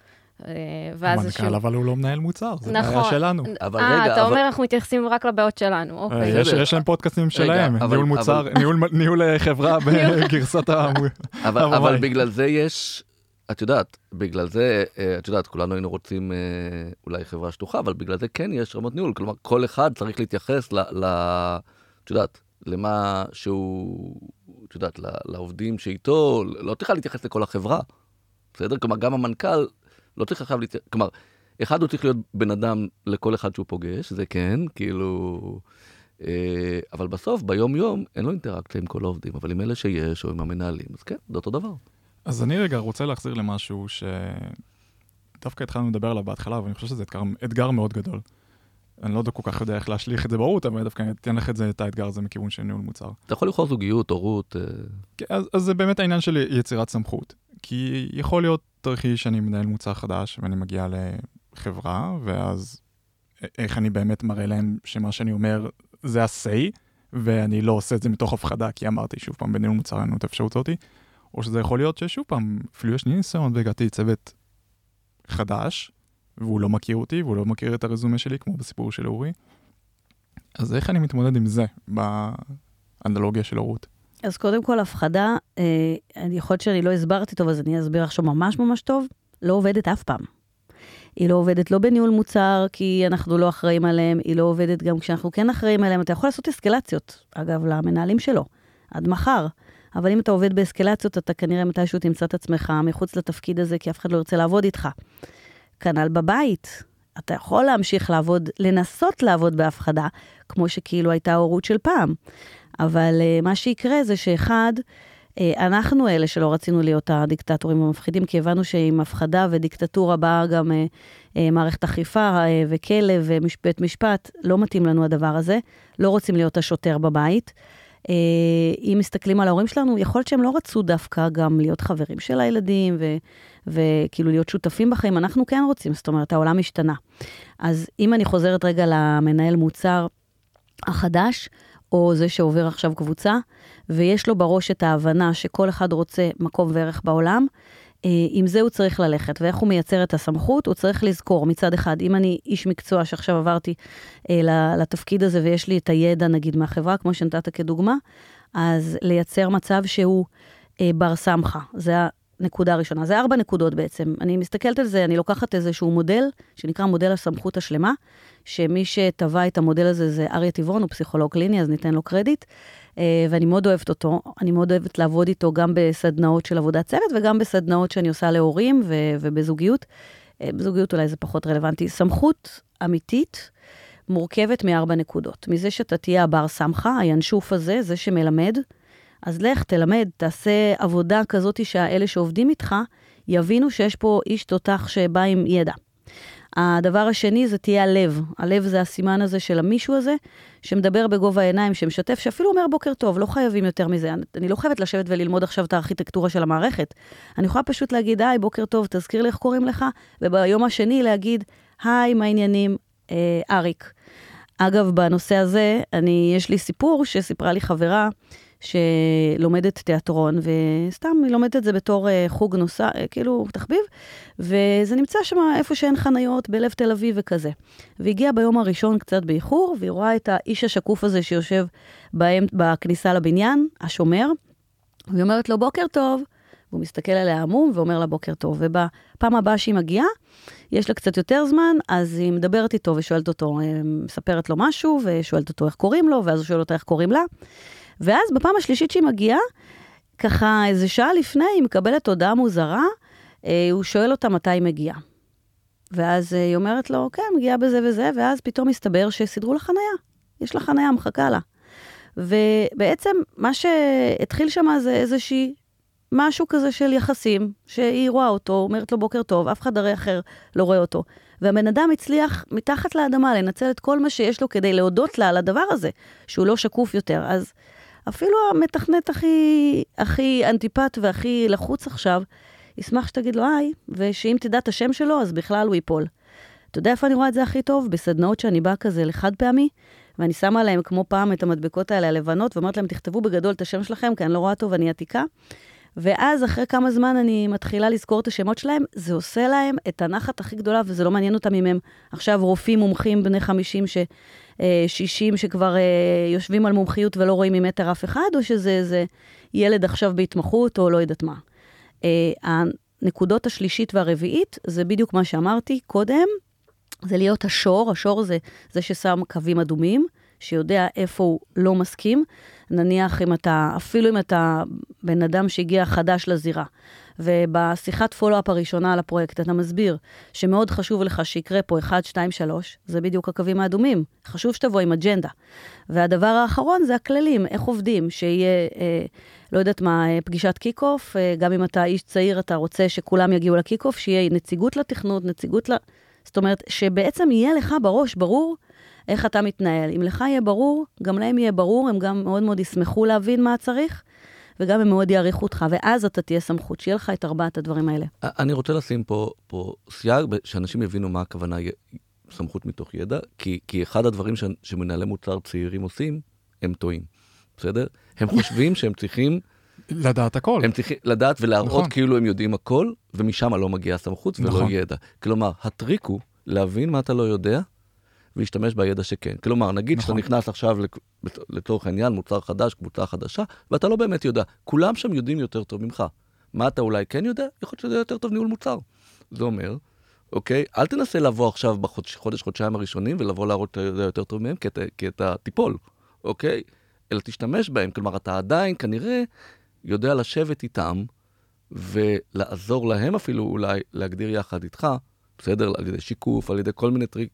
אה, ואז המנכ"ל, שהוא... אבל הוא לא מנהל מוצר, זה נכון. בעיה שלנו. אבל 아, רגע, אתה אבל... אומר, אנחנו מתייחסים רק לבעיות שלנו, אוקיי. אה, יש, יש להם פודקאסטים שלהם, אבל, ניהול מוצר, אבל... ניהול, ניהול אה, חברה בגרסת ה... אבל, אבל בגלל זה יש, את יודעת, בגלל זה, את יודעת, כולנו היינו רוצים אולי חברה שטוחה, אבל בגלל זה כן יש רמות ניהול, כלומר, כל אחד צריך להתייחס ל... ל את יודעת, למה שהוא, את יודעת, לעובדים שאיתו, לא צריכה להתייחס לכל החברה. בסדר? כלומר, גם המנכ"ל לא צריך עכשיו להתייחס, כלומר, אחד הוא צריך להיות בן אדם לכל אחד שהוא פוגש, זה כן, כאילו... אה, אבל בסוף, ביום-יום, אין לו אינטראקציה עם כל העובדים, אבל עם אלה שיש, או עם המנהלים, אז כן, זה אותו דבר. אז אני רגע רוצה להחזיר למשהו שדווקא התחלנו לדבר עליו בהתחלה, ואני חושב שזה אתגר, אתגר מאוד גדול. אני לא כל כך יודע איך להשליך את זה בהורות, אבל דווקא אני אתן לך את, זה, את האתגר הזה מכיוון של ניהול מוצר. אתה יכול לבחור זוגיות, הורות. אה. כן, אז, אז זה באמת העניין של יצירת סמכות. כי יכול להיות תרחיש שאני מנהל מוצר חדש ואני מגיע לחברה, ואז איך אני באמת מראה להם שמה שאני אומר זה ה-say, ואני לא עושה את זה מתוך הפחדה, כי אמרתי שוב פעם, בניהול מוצר אין לנו את האפשרות הזאתי, או שזה יכול להיות ששוב פעם, אפילו יש לי ניסיון והגעתי לצוות חדש, והוא לא מכיר אותי, והוא לא מכיר את הרזומה שלי, כמו בסיפור של אורי. אז איך אני מתמודד עם זה באנלוגיה של אורות? אז קודם כל, הפחדה, אה, יכול להיות שאני לא הסברתי טוב, אז אני אסביר עכשיו ממש ממש טוב, לא עובדת אף פעם. היא לא עובדת לא בניהול מוצר, כי אנחנו לא אחראים עליהם, היא לא עובדת גם כשאנחנו כן אחראים עליהם. אתה יכול לעשות אסקלציות, אגב, למנהלים שלו, עד מחר. אבל אם אתה עובד באסקלציות, אתה כנראה מתישהו תמצא את עצמך מחוץ לתפקיד הזה, כי אף אחד לא ירצה לעבוד איתך. כנ"ל בבית. אתה יכול להמשיך לעבוד, לנסות לעבוד בהפחדה, כמו שכאילו הייתה הורות של פעם. אבל uh, מה שיקרה זה שאחד, uh, אנחנו אלה שלא רצינו להיות הדיקטטורים המפחידים, כי הבנו שעם הפחדה ודיקטטורה באה גם uh, מערכת אכיפה וכלא ובית משפט, לא מתאים לנו הדבר הזה, לא רוצים להיות השוטר בבית. אם מסתכלים על ההורים שלנו, יכול להיות שהם לא רצו דווקא גם להיות חברים של הילדים ו, וכאילו להיות שותפים בחיים, אנחנו כן רוצים, זאת אומרת, העולם השתנה. אז אם אני חוזרת רגע למנהל מוצר החדש, או זה שעובר עכשיו קבוצה, ויש לו בראש את ההבנה שכל אחד רוצה מקום וערך בעולם, אה, עם זה הוא צריך ללכת, ואיך הוא מייצר את הסמכות, הוא צריך לזכור מצד אחד, אם אני איש מקצוע שעכשיו עברתי אה, לתפקיד הזה ויש לי את הידע נגיד מהחברה, כמו שנתת כדוגמה, אז לייצר מצב שהוא אה, בר סמכה, זה הנקודה הראשונה. זה ארבע נקודות בעצם. אני מסתכלת על זה, אני לוקחת איזשהו מודל, שנקרא מודל הסמכות השלמה, שמי שטבע את המודל הזה זה אריה טבעון, הוא פסיכולוג קליני, אז ניתן לו קרדיט. אה, ואני מאוד אוהבת אותו. אני מאוד אוהבת לעבוד איתו גם בסדנאות של עבודת צוות וגם בסדנאות שאני עושה להורים ו- ובזוגיות. אה, בזוגיות אולי זה פחות רלוונטי. סמכות אמיתית מורכבת מארבע נקודות. מזה שאתה תהיה הבר סמכה, הינשוף הזה, זה שמלמד, אז לך, תלמד, תעשה עבודה כזאת שהאלה שעובדים איתך יבינו שיש פה איש תותח שבא עם ידע. הדבר השני זה תהיה הלב. הלב זה הסימן הזה של המישהו הזה, שמדבר בגובה העיניים, שמשתף, שאפילו אומר בוקר טוב, לא חייבים יותר מזה. אני לא חייבת לשבת וללמוד עכשיו את הארכיטקטורה של המערכת. אני יכולה פשוט להגיד, היי, בוקר טוב, תזכיר לי איך קוראים לך, וביום השני להגיד, היי, מה העניינים? אה, אריק. אגב, בנושא הזה, אני, יש לי סיפור שסיפרה לי חברה, שלומדת תיאטרון, וסתם היא לומדת את זה בתור uh, חוג נוסע, uh, כאילו תחביב, וזה נמצא שם איפה שאין חניות, בלב תל אביב וכזה. והגיעה ביום הראשון קצת באיחור, והיא רואה את האיש השקוף הזה שיושב בהם, בכניסה לבניין, השומר, והיא אומרת לו, בוקר טוב. והוא מסתכל עליה עמום ואומר לה בוקר טוב. ובפעם הבאה שהיא מגיעה, יש לה קצת יותר זמן, אז היא מדברת איתו ושואלת אותו, אה, מספרת לו משהו, ושואלת אותו איך קוראים לו, ואז הוא שואל אותה איך קוראים לה. ואז בפעם השלישית שהיא מגיעה, ככה איזה שעה לפני, היא מקבלת הודעה מוזרה, אה, הוא שואל אותה מתי היא מגיעה. ואז אה, היא אומרת לו, כן, מגיעה בזה וזה, ואז פתאום מסתבר שסידרו לה חניה. יש לה חניה, מחכה לה. ובעצם מה שהתחיל שם זה איזושהי, משהו כזה של יחסים, שהיא רואה אותו, אומרת לו בוקר טוב, אף אחד הרי אחר לא רואה אותו. והבן אדם הצליח מתחת לאדמה לנצל את כל מה שיש לו כדי להודות לה על הדבר הזה, שהוא לא שקוף יותר. אז אפילו המתכנת הכי, הכי אנטיפט והכי לחוץ עכשיו, ישמח שתגיד לו היי, ושאם תדע את השם שלו, אז בכלל הוא ייפול. אתה יודע איפה אני רואה את זה הכי טוב? בסדנאות שאני באה כזה לחד פעמי, ואני שמה להם כמו פעם את המדבקות האלה הלבנות, ואומרת להם, תכתבו בגדול את השם שלכם, כי אני לא רואה טוב, אני עתיקה. ואז אחרי כמה זמן אני מתחילה לזכור את השמות שלהם, זה עושה להם את הנחת הכי גדולה, וזה לא מעניין אותם אם הם עכשיו רופאים מומחים בני 50, ש, 60, אה, שכבר אה, יושבים על מומחיות ולא רואים ממטר אף אחד, או שזה איזה ילד עכשיו בהתמחות, או לא יודעת מה. אה, הנקודות השלישית והרביעית, זה בדיוק מה שאמרתי קודם, זה להיות השור, השור זה זה ששם קווים אדומים, שיודע איפה הוא לא מסכים. נניח אם אתה, אפילו אם אתה בן אדם שהגיע חדש לזירה, ובשיחת follow-up הראשונה על הפרויקט אתה מסביר שמאוד חשוב לך שיקרה פה 1, 2, 3, זה בדיוק הקווים האדומים. חשוב שתבוא עם אג'נדה. והדבר האחרון זה הכללים, איך עובדים, שיהיה, אה, לא יודעת מה, אה, פגישת kick-off, אה, גם אם אתה איש צעיר, אתה רוצה שכולם יגיעו ל kick-off, שיהיה נציגות לתכנות, נציגות ל... זאת אומרת, שבעצם יהיה לך בראש ברור איך אתה מתנהל. אם לך יהיה ברור, גם להם יהיה ברור, הם גם מאוד מאוד ישמחו להבין מה צריך, וגם הם מאוד יעריכו אותך, ואז אתה תהיה סמכות, שיהיה לך את ארבעת הדברים האלה. אני רוצה לשים פה, פה סייג, שאנשים יבינו מה הכוונה סמכות מתוך ידע, כי, כי אחד הדברים ש, שמנהלי מוצר צעירים עושים, הם טועים, בסדר? הם חושבים שהם צריכים... לדעת הכל. הם צריכים לדעת ולהראות נכון. כאילו הם יודעים הכל, ומשם לא מגיעה סמכות ולא נכון. ידע. כלומר, הטריק הוא להבין מה אתה לא יודע, ולהשתמש בידע שכן. כלומר, נגיד נכון. שאתה נכנס עכשיו לצורך העניין, מוצר חדש, קבוצה חדשה, ואתה לא באמת יודע. כולם שם יודעים יותר טוב ממך. מה אתה אולי כן יודע? יכול להיות שזה יותר טוב ניהול מוצר. זה אומר, אוקיי, אל תנסה לבוא עכשיו בחודש, חודשיים הראשונים ולבוא להראות שאתה יודע יותר טוב מהם, כי אתה, כי אתה תיפול, אוקיי? אלא תשתמש בהם. כלומר, אתה עדיין כנראה יודע לשבת איתם ולעזור להם אפילו אולי להגדיר יחד איתך, בסדר? על ידי שיקוף, על ידי כל מיני טריק,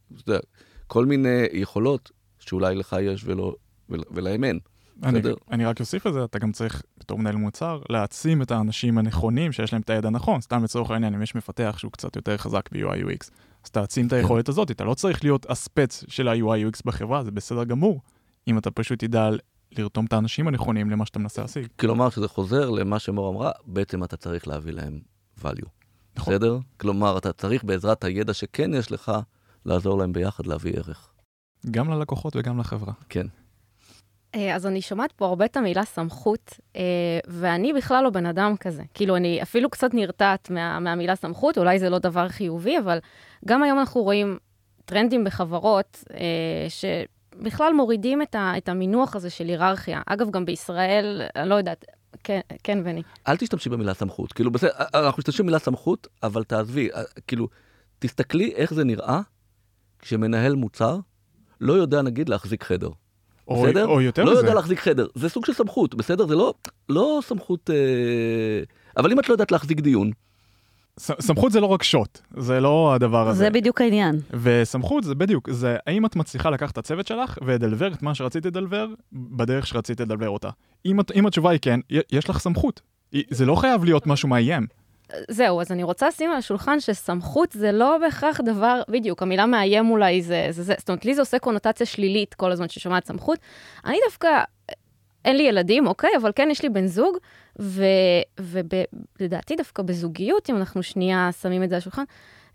כל מיני יכולות שאולי לך יש ולא, ולהם אין. אני, אני רק אוסיף לזה, אתה גם צריך, בתור מנהל מוצר, להעצים את האנשים הנכונים שיש להם את הידע הנכון. סתם לצורך העניין, אם יש מפתח שהוא קצת יותר חזק ב-UI UX, אז תעצים את כן. היכולת הזאת, אתה לא צריך להיות הספץ של ה-UI UX בחברה, זה בסדר גמור. אם אתה פשוט תדע לרתום את האנשים הנכונים למה שאתה מנסה להשיג. כלומר, שזה חוזר למה שמור אמרה, בעצם אתה צריך להביא להם value. נכון. בסדר? כלומר, אתה צריך בעזרת הידע שכן יש לך, לעזור להם ביחד להביא ערך. גם ללקוחות וגם לחברה. כן. אה, אז אני שומעת פה הרבה את המילה סמכות, אה, ואני בכלל לא בן אדם כזה. כאילו, אני אפילו קצת נרתעת מה, מהמילה סמכות, אולי זה לא דבר חיובי, אבל גם היום אנחנו רואים טרנדים בחברות אה, שבכלל מורידים את, ה, את המינוח הזה של היררכיה. אגב, גם בישראל, אני לא יודעת, כן, כן, בני. אל תשתמשי במילה סמכות. כאילו, בסדר, אנחנו משתמשים במילה סמכות, אבל תעזבי, כאילו, תסתכלי איך זה נראה כשמנהל מוצר לא יודע, נגיד, להחזיק חדר. או, בסדר? או יותר לא מזה. לא יודע להחזיק חדר. זה סוג של סמכות, בסדר? זה לא, לא סמכות... אה... אבל אם את לא יודעת להחזיק דיון... ס, סמכות זה לא רק שוט, זה לא הדבר הזה. זה בדיוק העניין. וסמכות זה בדיוק, זה האם את מצליחה לקחת את הצוות שלך ולדלבר את מה שרצית לדלבר בדרך שרצית לדלבר אותה. אם, אם התשובה היא כן, יש לך סמכות. זה לא חייב להיות משהו מאיים. זהו, אז אני רוצה לשים על השולחן שסמכות זה לא בהכרח דבר, בדיוק, המילה מאיים אולי זה, זה זה, זאת אומרת, לי זה עושה קונוטציה שלילית כל הזמן ששומעת סמכות. אני דווקא, אין לי ילדים, אוקיי, אבל כן יש לי בן זוג, ולדעתי דווקא בזוגיות, אם אנחנו שנייה שמים את זה על השולחן,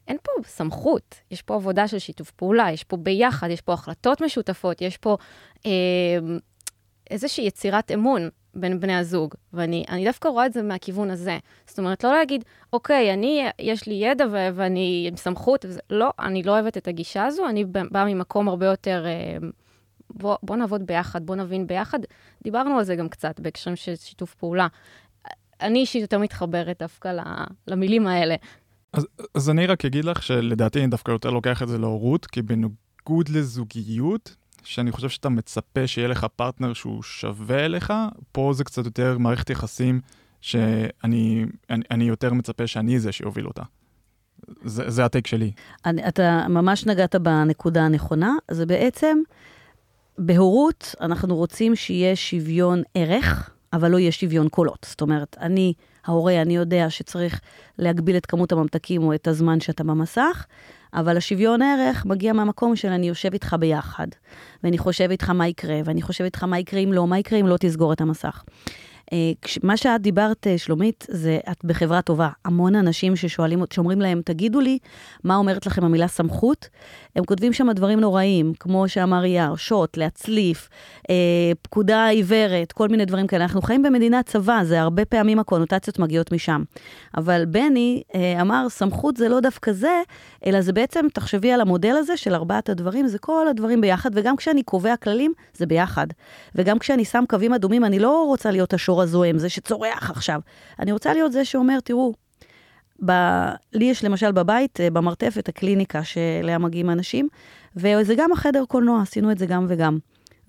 אין פה סמכות, יש פה עבודה של שיתוף פעולה, יש פה ביחד, יש פה החלטות משותפות, יש פה אה, איזושהי יצירת אמון. בין בני הזוג, ואני דווקא רואה את זה מהכיוון הזה. זאת אומרת, לא להגיד, אוקיי, אני, יש לי ידע ו- ואני עם סמכות, וזה, לא, אני לא אוהבת את הגישה הזו, אני באה ממקום הרבה יותר, אה, בוא, בוא נעבוד ביחד, בוא נבין ביחד. דיברנו על זה גם קצת בהקשרים של שיתוף פעולה. אני אישית יותר מתחברת דווקא למילים האלה. אז, אז אני רק אגיד לך שלדעתי אני דווקא יותר לוקח את זה להורות, כי בניגוד לזוגיות, שאני חושב שאתה מצפה שיהיה לך פרטנר שהוא שווה אליך, פה זה קצת יותר מערכת יחסים שאני אני, אני יותר מצפה שאני זה שיוביל אותה. זה, זה הטייק שלי. אני, אתה ממש נגעת בנקודה הנכונה, זה בעצם, בהורות אנחנו רוצים שיהיה שוויון ערך, אבל לא יהיה שוויון קולות. זאת אומרת, אני ההורה, אני יודע שצריך להגביל את כמות הממתקים או את הזמן שאתה במסך, אבל השוויון ערך מגיע מהמקום של אני יושב איתך ביחד, ואני חושב איתך מה יקרה, ואני חושב איתך מה יקרה אם לא, מה יקרה אם לא תסגור את המסך. אה, מה שאת דיברת, אה, שלומית, זה את בחברה טובה. המון אנשים ששואלים, שאומרים להם, תגידו לי, מה אומרת לכם המילה סמכות? הם כותבים שם דברים נוראיים, כמו שאמר יער, שוט, להצליף, אה, פקודה עיוורת, כל מיני דברים כאלה. אנחנו חיים במדינת צבא, זה הרבה פעמים הקונוטציות מגיעות משם. אבל בני אה, אמר, סמכות זה לא דווקא זה, אלא זה בעצם, תחשבי על המודל הזה של ארבעת הדברים, זה כל הדברים ביחד, וגם כשאני קובע כללים, זה ביחד. וגם כשאני שם קווים אדומים, אני לא רוצה להיות השור הזוהם, זה שצורח עכשיו. אני רוצה להיות זה שאומר, תראו, ב... לי יש למשל בבית, אה, במרתף, את הקליניקה שאליה מגיעים אנשים, וזה גם החדר קולנוע, עשינו את זה גם וגם.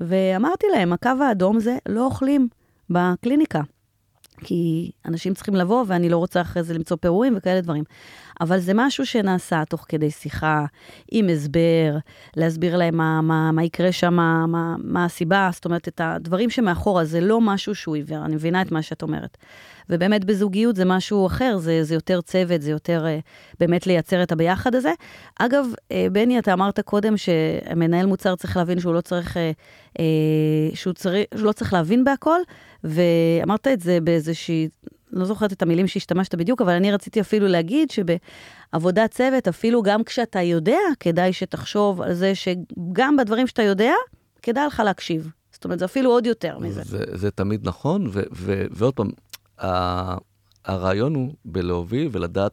ואמרתי להם, הקו האדום זה לא אוכלים בקליניקה. כי אנשים צריכים לבוא, ואני לא רוצה אחרי זה למצוא פירורים וכאלה דברים. אבל זה משהו שנעשה תוך כדי שיחה, עם הסבר, להסביר להם מה, מה, מה יקרה שם, מה, מה, הסיבה, זאת אומרת, את הדברים שמאחורה, זה לא משהו שהוא עיוור, אני מבינה את מה שאת אומרת. ובאמת בזוגיות זה משהו אחר, זה, זה יותר צוות, זה יותר uh, באמת לייצר את הביחד הזה. אגב, uh, בני, אתה אמרת קודם שמנהל מוצר צריך להבין שהוא לא צריך, uh, שהוא, צריך, שהוא לא צריך להבין בהכל, ואמרת את זה באיזושהי, לא זוכרת את המילים שהשתמשת בדיוק, אבל אני רציתי אפילו להגיד שבעבודת צוות, אפילו גם כשאתה יודע, כדאי שתחשוב על זה שגם בדברים שאתה יודע, כדאי לך להקשיב. זאת אומרת, זה אפילו עוד יותר מזה. זה, זה תמיד נכון, ו, ו, ועוד פעם, הרעיון הוא בלהוביל ולדעת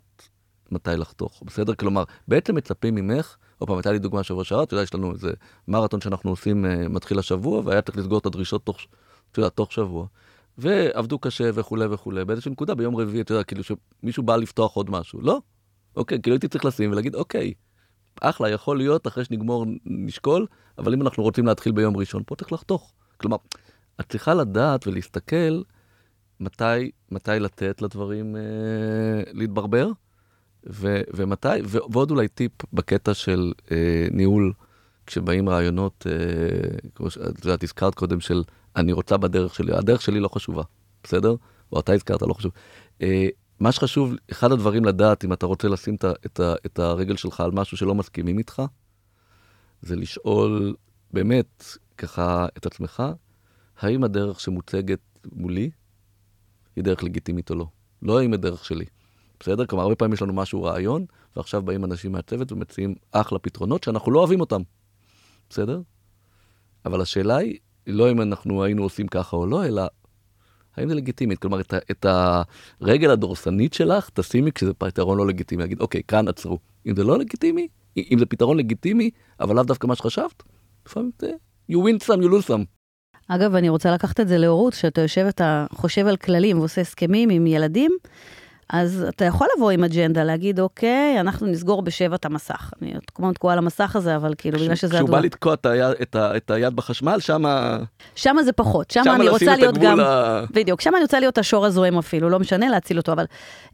מתי לחתוך, בסדר? כלומר, בעצם מצפים ממך, עוד פעם, הייתה לי דוגמה שבוע שעבר, אתה יודע, יש לנו איזה מרתון שאנחנו עושים, uh, מתחיל השבוע, והיה צריך לסגור את הדרישות תוך, יודע, תוך שבוע. ועבדו קשה וכולי וכולי, באיזושהי נקודה ביום רביעי, אתה יודע, כאילו שמישהו בא לפתוח עוד משהו. לא. אוקיי, כאילו הייתי צריך לשים ולהגיד, אוקיי, אחלה, יכול להיות, אחרי שנגמור נשקול, אבל אם אנחנו רוצים להתחיל ביום ראשון, פה צריך לחתוך. כלומר, את צריכה לדעת ולהסתכל מתי, מתי לתת לדברים אה, להתברבר, ו, ומתי, ו, ועוד אולי טיפ בקטע של אה, ניהול, כשבאים רעיונות, אה, כמו שאת יודעת, הזכרת קודם, של אני רוצה בדרך שלי, הדרך שלי לא חשובה, בסדר? או אתה הזכרת, לא חשוב. אה, מה שחשוב, אחד הדברים לדעת, אם אתה רוצה לשים את, את, את הרגל שלך על משהו שלא מסכימים איתך, זה לשאול באמת, ככה, את עצמך, האם הדרך שמוצגת מולי היא דרך לגיטימית או לא. לא האם הדרך שלי. בסדר? כלומר, הרבה פעמים יש לנו משהו רעיון, ועכשיו באים אנשים מהצוות ומציעים אחלה פתרונות שאנחנו לא אוהבים אותם. בסדר? אבל השאלה היא, לא אם אנחנו היינו עושים ככה או לא, אלא האם זה לגיטימית? כלומר, את, את הרגל הדורסנית שלך תשימי כשזה פתרון לא לגיטימי. להגיד, אוקיי, כאן עצרו. אם זה לא לגיטימי, אם זה פתרון לגיטימי, אבל לאו דווקא מה שחשבת, לפעמים זה you win some, you lose some. אגב, אני רוצה לקחת את זה להורות, כשאתה יושב, אתה חושב על כללים ועושה הסכמים עם ילדים, אז אתה יכול לבוא עם אג'נדה, להגיד, אוקיי, אנחנו נסגור בשבע את המסך. אני כמו תקועה על המסך הזה, אבל כאילו, בגלל שזה... כשהוא בא לתקוע את, היד, את, ה, את היד בחשמל, שמה... שמה זה פחות. שמה אני רוצה להיות גם... ה... בדיוק, שמה אני רוצה להיות השור הזוהם אפילו, לא משנה להציל אותו, אבל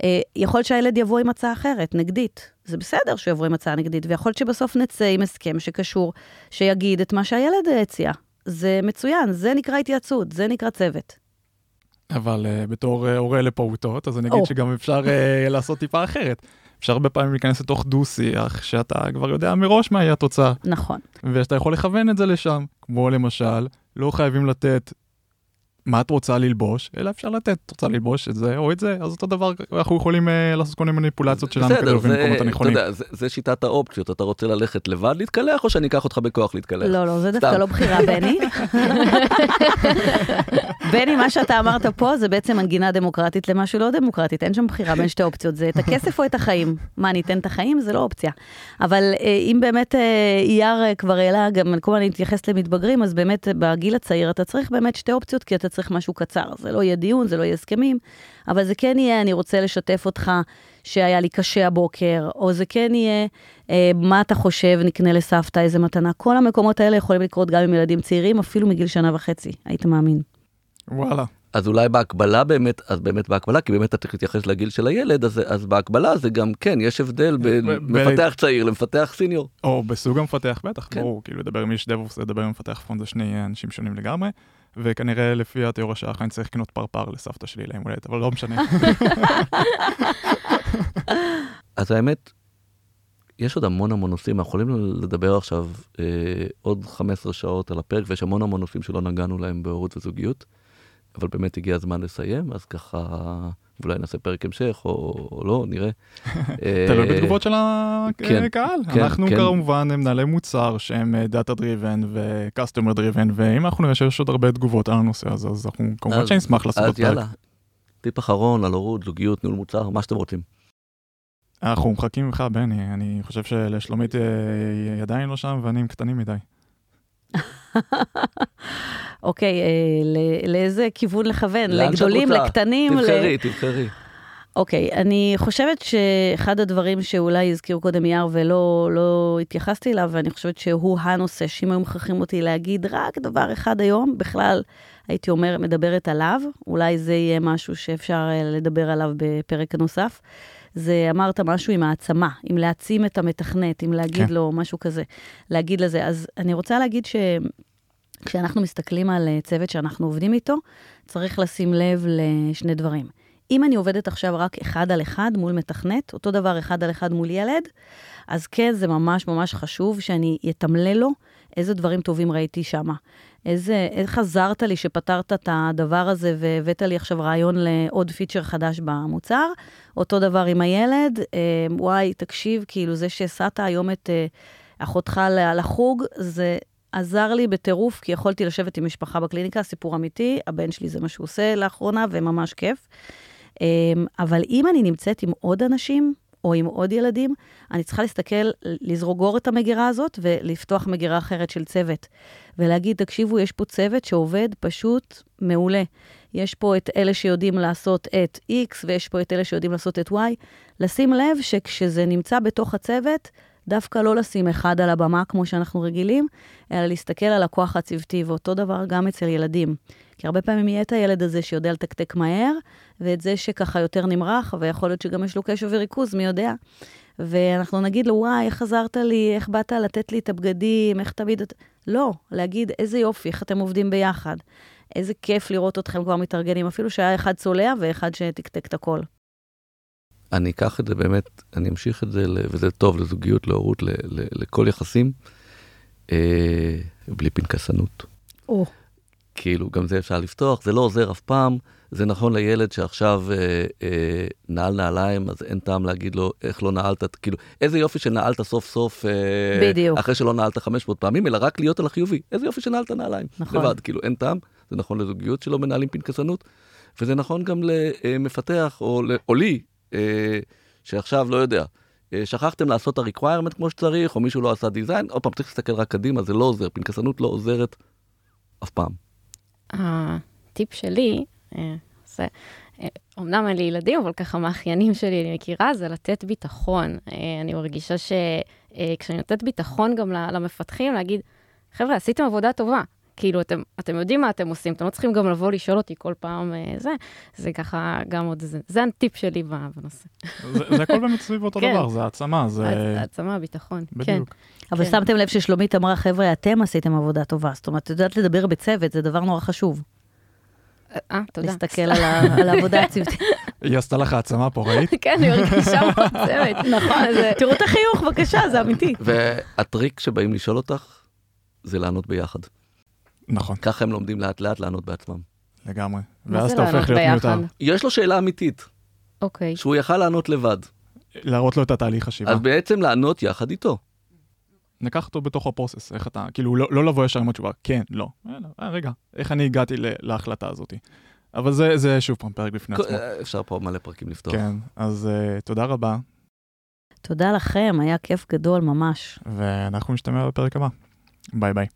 אה, יכול להיות שהילד יבוא עם הצעה אחרת, נגדית. זה בסדר שיבוא עם הצעה נגדית, ויכול להיות שבסוף נצא עם הסכם שקשור, שיגיד את מה שהילד הציע. זה מצוין, זה נקרא התייעצות, זה נקרא צוות. אבל uh, בתור uh, הורה לפעוטות, אז אני אגיד oh. שגם אפשר uh, לעשות טיפה אחרת. אפשר הרבה פעמים להיכנס לתוך דו-שיח, שאתה כבר יודע מראש מה יהיה התוצאה. נכון. ושאתה יכול לכוון את זה לשם. כמו למשל, לא חייבים לתת מה את רוצה ללבוש, אלא אפשר לתת, את רוצה ללבוש את זה או את זה, אז אותו דבר, אנחנו יכולים uh, לעשות כל מיני מניפולציות שלנו כדי להבין מקומות הנכונים. אתה יודע, זה, זה שיטת האופציות, אתה רוצה ללכת לבד להתקלח, או שאני אקח אותך בכוח להתקלח? לא, לא, זה דווקא לא בחירה, בני. בני, מה שאתה אמרת פה זה בעצם מנגינה דמוקרטית למשהו לא דמוקרטית, אין שם בחירה בין שתי אופציות, זה את הכסף או את החיים. מה, ניתן את החיים? זה לא אופציה. אבל uh, אם באמת uh, אייר כבר העלה, גם כל הזמן להתייחס למתבגרים, אז באמת בגיל הצעיר אתה צריך באמת שתי אופציות, כי אתה צריך משהו קצר. זה לא יהיה דיון, זה לא יהיה הסכמים, אבל זה כן יהיה, אני רוצה לשתף אותך שהיה לי קשה הבוקר, או זה כן יהיה, אה, מה אתה חושב, נקנה לסבתא איזה מתנה. כל המקומות האלה יכולים לקרות גם עם ילדים צעירים, אפילו מגיל שנה וחצי, היית מאמין. וואלה. אז אולי בהקבלה באמת, אז באמת בהקבלה, כי באמת אתה צריך להתייחס לגיל של הילד, אז, אז בהקבלה זה גם, כן, יש הבדל בין מפתח צעיר למפתח סיניור. או בסוג המפתח, בטח, כן. ברור, כאילו לדבר עם איש דבוס, לדבר עם מפתח פונט זה שני אנשים שונים לגמרי. וכנראה לפי התיאוריה שלך אני צריך לקנות פרפר לסבתא שלי ליום הולדת, אבל לא משנה. אז האמת, יש עוד המון המון נושאים, אנחנו יכולים לדבר עכשיו אה, עוד 15 שעות על הפרק, ויש המון המון נושאים שלא נגענו להם בהורות וזוגיות, אבל באמת הגיע הזמן לסיים, אז ככה אולי נעשה פרק המשך, או, לא, נראה. תלוי אה, בתגובות של כן, הקהל. כן, אנחנו כן. כמובן מנהלי מוצר שהם data driven ו customer driven, ואם אנחנו נראה שיש עוד הרבה תגובות על הנושא הזה, אז אנחנו כמובן אז- שנשמח לעשות עוד אז פרק. יאללה, טיפ אחרון על הורות, זוגיות, ניהול מוצר, מה שאתם רוצים. אנחנו מחכים ממך, בני, אני חושב שלשלומית אה, היא עדיין לא שם ואני עם קטנים מדי. אוקיי, אה, ל- לאיזה כיוון לכוון? לגדולים, רוצה. לקטנים? ל- תבחרי, תבחרי. אוקיי, אני חושבת שאחד הדברים שאולי הזכירו קודם יער ולא לא התייחסתי אליו, ואני חושבת שהוא הנושא, שאם היו מכריחים אותי להגיד רק דבר אחד היום, בכלל הייתי אומר, מדברת עליו, אולי זה יהיה משהו שאפשר אה, לדבר עליו בפרק הנוסף. זה אמרת משהו עם העצמה, עם להעצים את המתכנת, עם להגיד כן. לו משהו כזה, להגיד לזה. אז אני רוצה להגיד ש... כשאנחנו מסתכלים על אה, צוות שאנחנו עובדים איתו, צריך לשים לב לשני דברים. אם אני עובדת עכשיו רק אחד על אחד מול מתכנת, אותו דבר אחד על אחד מול ילד, אז כן, זה ממש ממש חשוב שאני אתמלל לו איזה דברים טובים ראיתי שם. איזה, איך עזרת לי שפתרת את הדבר הזה והבאת לי עכשיו רעיון לעוד פיצ'ר חדש במוצר. אותו דבר עם הילד, אה, וואי, תקשיב, כאילו זה שהסעת היום את אה, אחותך לחוג, זה עזר לי בטירוף, כי יכולתי לשבת עם משפחה בקליניקה, סיפור אמיתי, הבן שלי זה מה שהוא עושה לאחרונה, וממש כיף. אמ, אבל אם אני נמצאת עם עוד אנשים, או עם עוד ילדים, אני צריכה להסתכל, לזרוגור את המגירה הזאת ולפתוח מגירה אחרת של צוות. ולהגיד, תקשיבו, יש פה צוות שעובד פשוט מעולה. יש פה את אלה שיודעים לעשות את X, ויש פה את אלה שיודעים לעשות את Y. לשים לב שכשזה נמצא בתוך הצוות, דווקא לא לשים אחד על הבמה כמו שאנחנו רגילים, אלא להסתכל על הכוח הצוותי, ואותו דבר גם אצל ילדים. כי הרבה פעמים יהיה את הילד הזה שיודע לתקתק מהר, ואת זה שככה יותר נמרח, ויכול להיות שגם יש לו קשב וריכוז, מי יודע. ואנחנו נגיד לו, וואי, איך עזרת לי, איך באת לתת לי את הבגדים, איך תמיד... את-" לא, להגיד, איזה יופי, איך אתם עובדים ביחד. איזה כיף לראות אתכם כבר מתארגנים, אפילו שהיה אחד צולע ואחד שתקתק את הכל. אני אקח את זה באמת, אני אמשיך את זה, וזה טוב לזוגיות, להורות, לכל יחסים, אה, בלי פנקסנות. או. כאילו, גם זה אפשר לפתוח, זה לא עוזר אף פעם. זה נכון לילד שעכשיו אה, אה, נעל נעליים, אז אין טעם להגיד לו איך לא נעלת, כאילו, איזה יופי שנעלת סוף סוף, אה, בדיוק. אחרי שלא נעלת 500 פעמים, אלא רק להיות על החיובי. איזה יופי שנעלת נעליים. נכון. לבד, כאילו, אין טעם. זה נכון לזוגיות שלא מנהלים פנקסנות, וזה נכון גם למפתח, או, או לי, שעכשיו, לא יודע, אה, שכחתם לעשות את ה-requirement כמו שצריך, או מישהו לא עשה דיזיין, עוד פעם, צריך להסתכל רק קדימה, זה לא עוזר, פנקסנות לא עוזרת אף פעם. הטיפ שלי, אה, זה, אה, אמנם אין לי ילדים, אבל ככה מהאחיינים שלי אני מכירה, זה לתת ביטחון. אה, אני מרגישה שכשאני נותנת ביטחון גם למפתחים, להגיד, חבר'ה, עשיתם עבודה טובה. כאילו, אתם, אתם יודעים מה אתם עושים, אתם לא צריכים גם לבוא לשאול אותי כל פעם אה, זה, זה ככה גם עוד, זה, זה הטיפ שלי בנושא. זה זה הכל באמת סביב אותו כן. דבר, זה העצמה, זה... העצמה, ביטחון. כן. בדיוק. אבל כן. שמתם לב ששלומית אמרה, חבר'ה, אתם עשיתם עבודה טובה. זאת אומרת, את יודעת לדבר בצוות, זה דבר נורא חשוב. אה, תודה. להסתכל על העבודה הצוותית. היא עשתה לך העצמה פה, ראית? כן, אני מרגישה מאוד צוות. נכון, זה- תראו את החיוך, בבקשה, זה אמיתי. והטריק שבאים לשאול אותך, זה לענות ביחד. נכון, ככה הם לומדים לאט לאט לענות בעצמם. לגמרי. ואז אתה הופך להיות? מיותר. יש לו שאלה אמיתית, אוקיי. שהוא יכל לענות לבד, להראות לו את התהליך חשיבה. אז בעצם לענות יחד איתו. ניקח אותו בתוך הפרוסס, איך אתה, כאילו, לא, לא לבוא ישר עם התשובה, כן, לא. אה, אה, רגע, איך אני הגעתי להחלטה הזאת? אבל זה, זה שוב פעם פרק בפני עצמו. אפשר פה מלא פרקים לפתוח. כן, אז uh, תודה רבה, תודה לכם, היה כיף גדול ממש. ואנחנו נשתמע בפרק הבא. ביי ביי.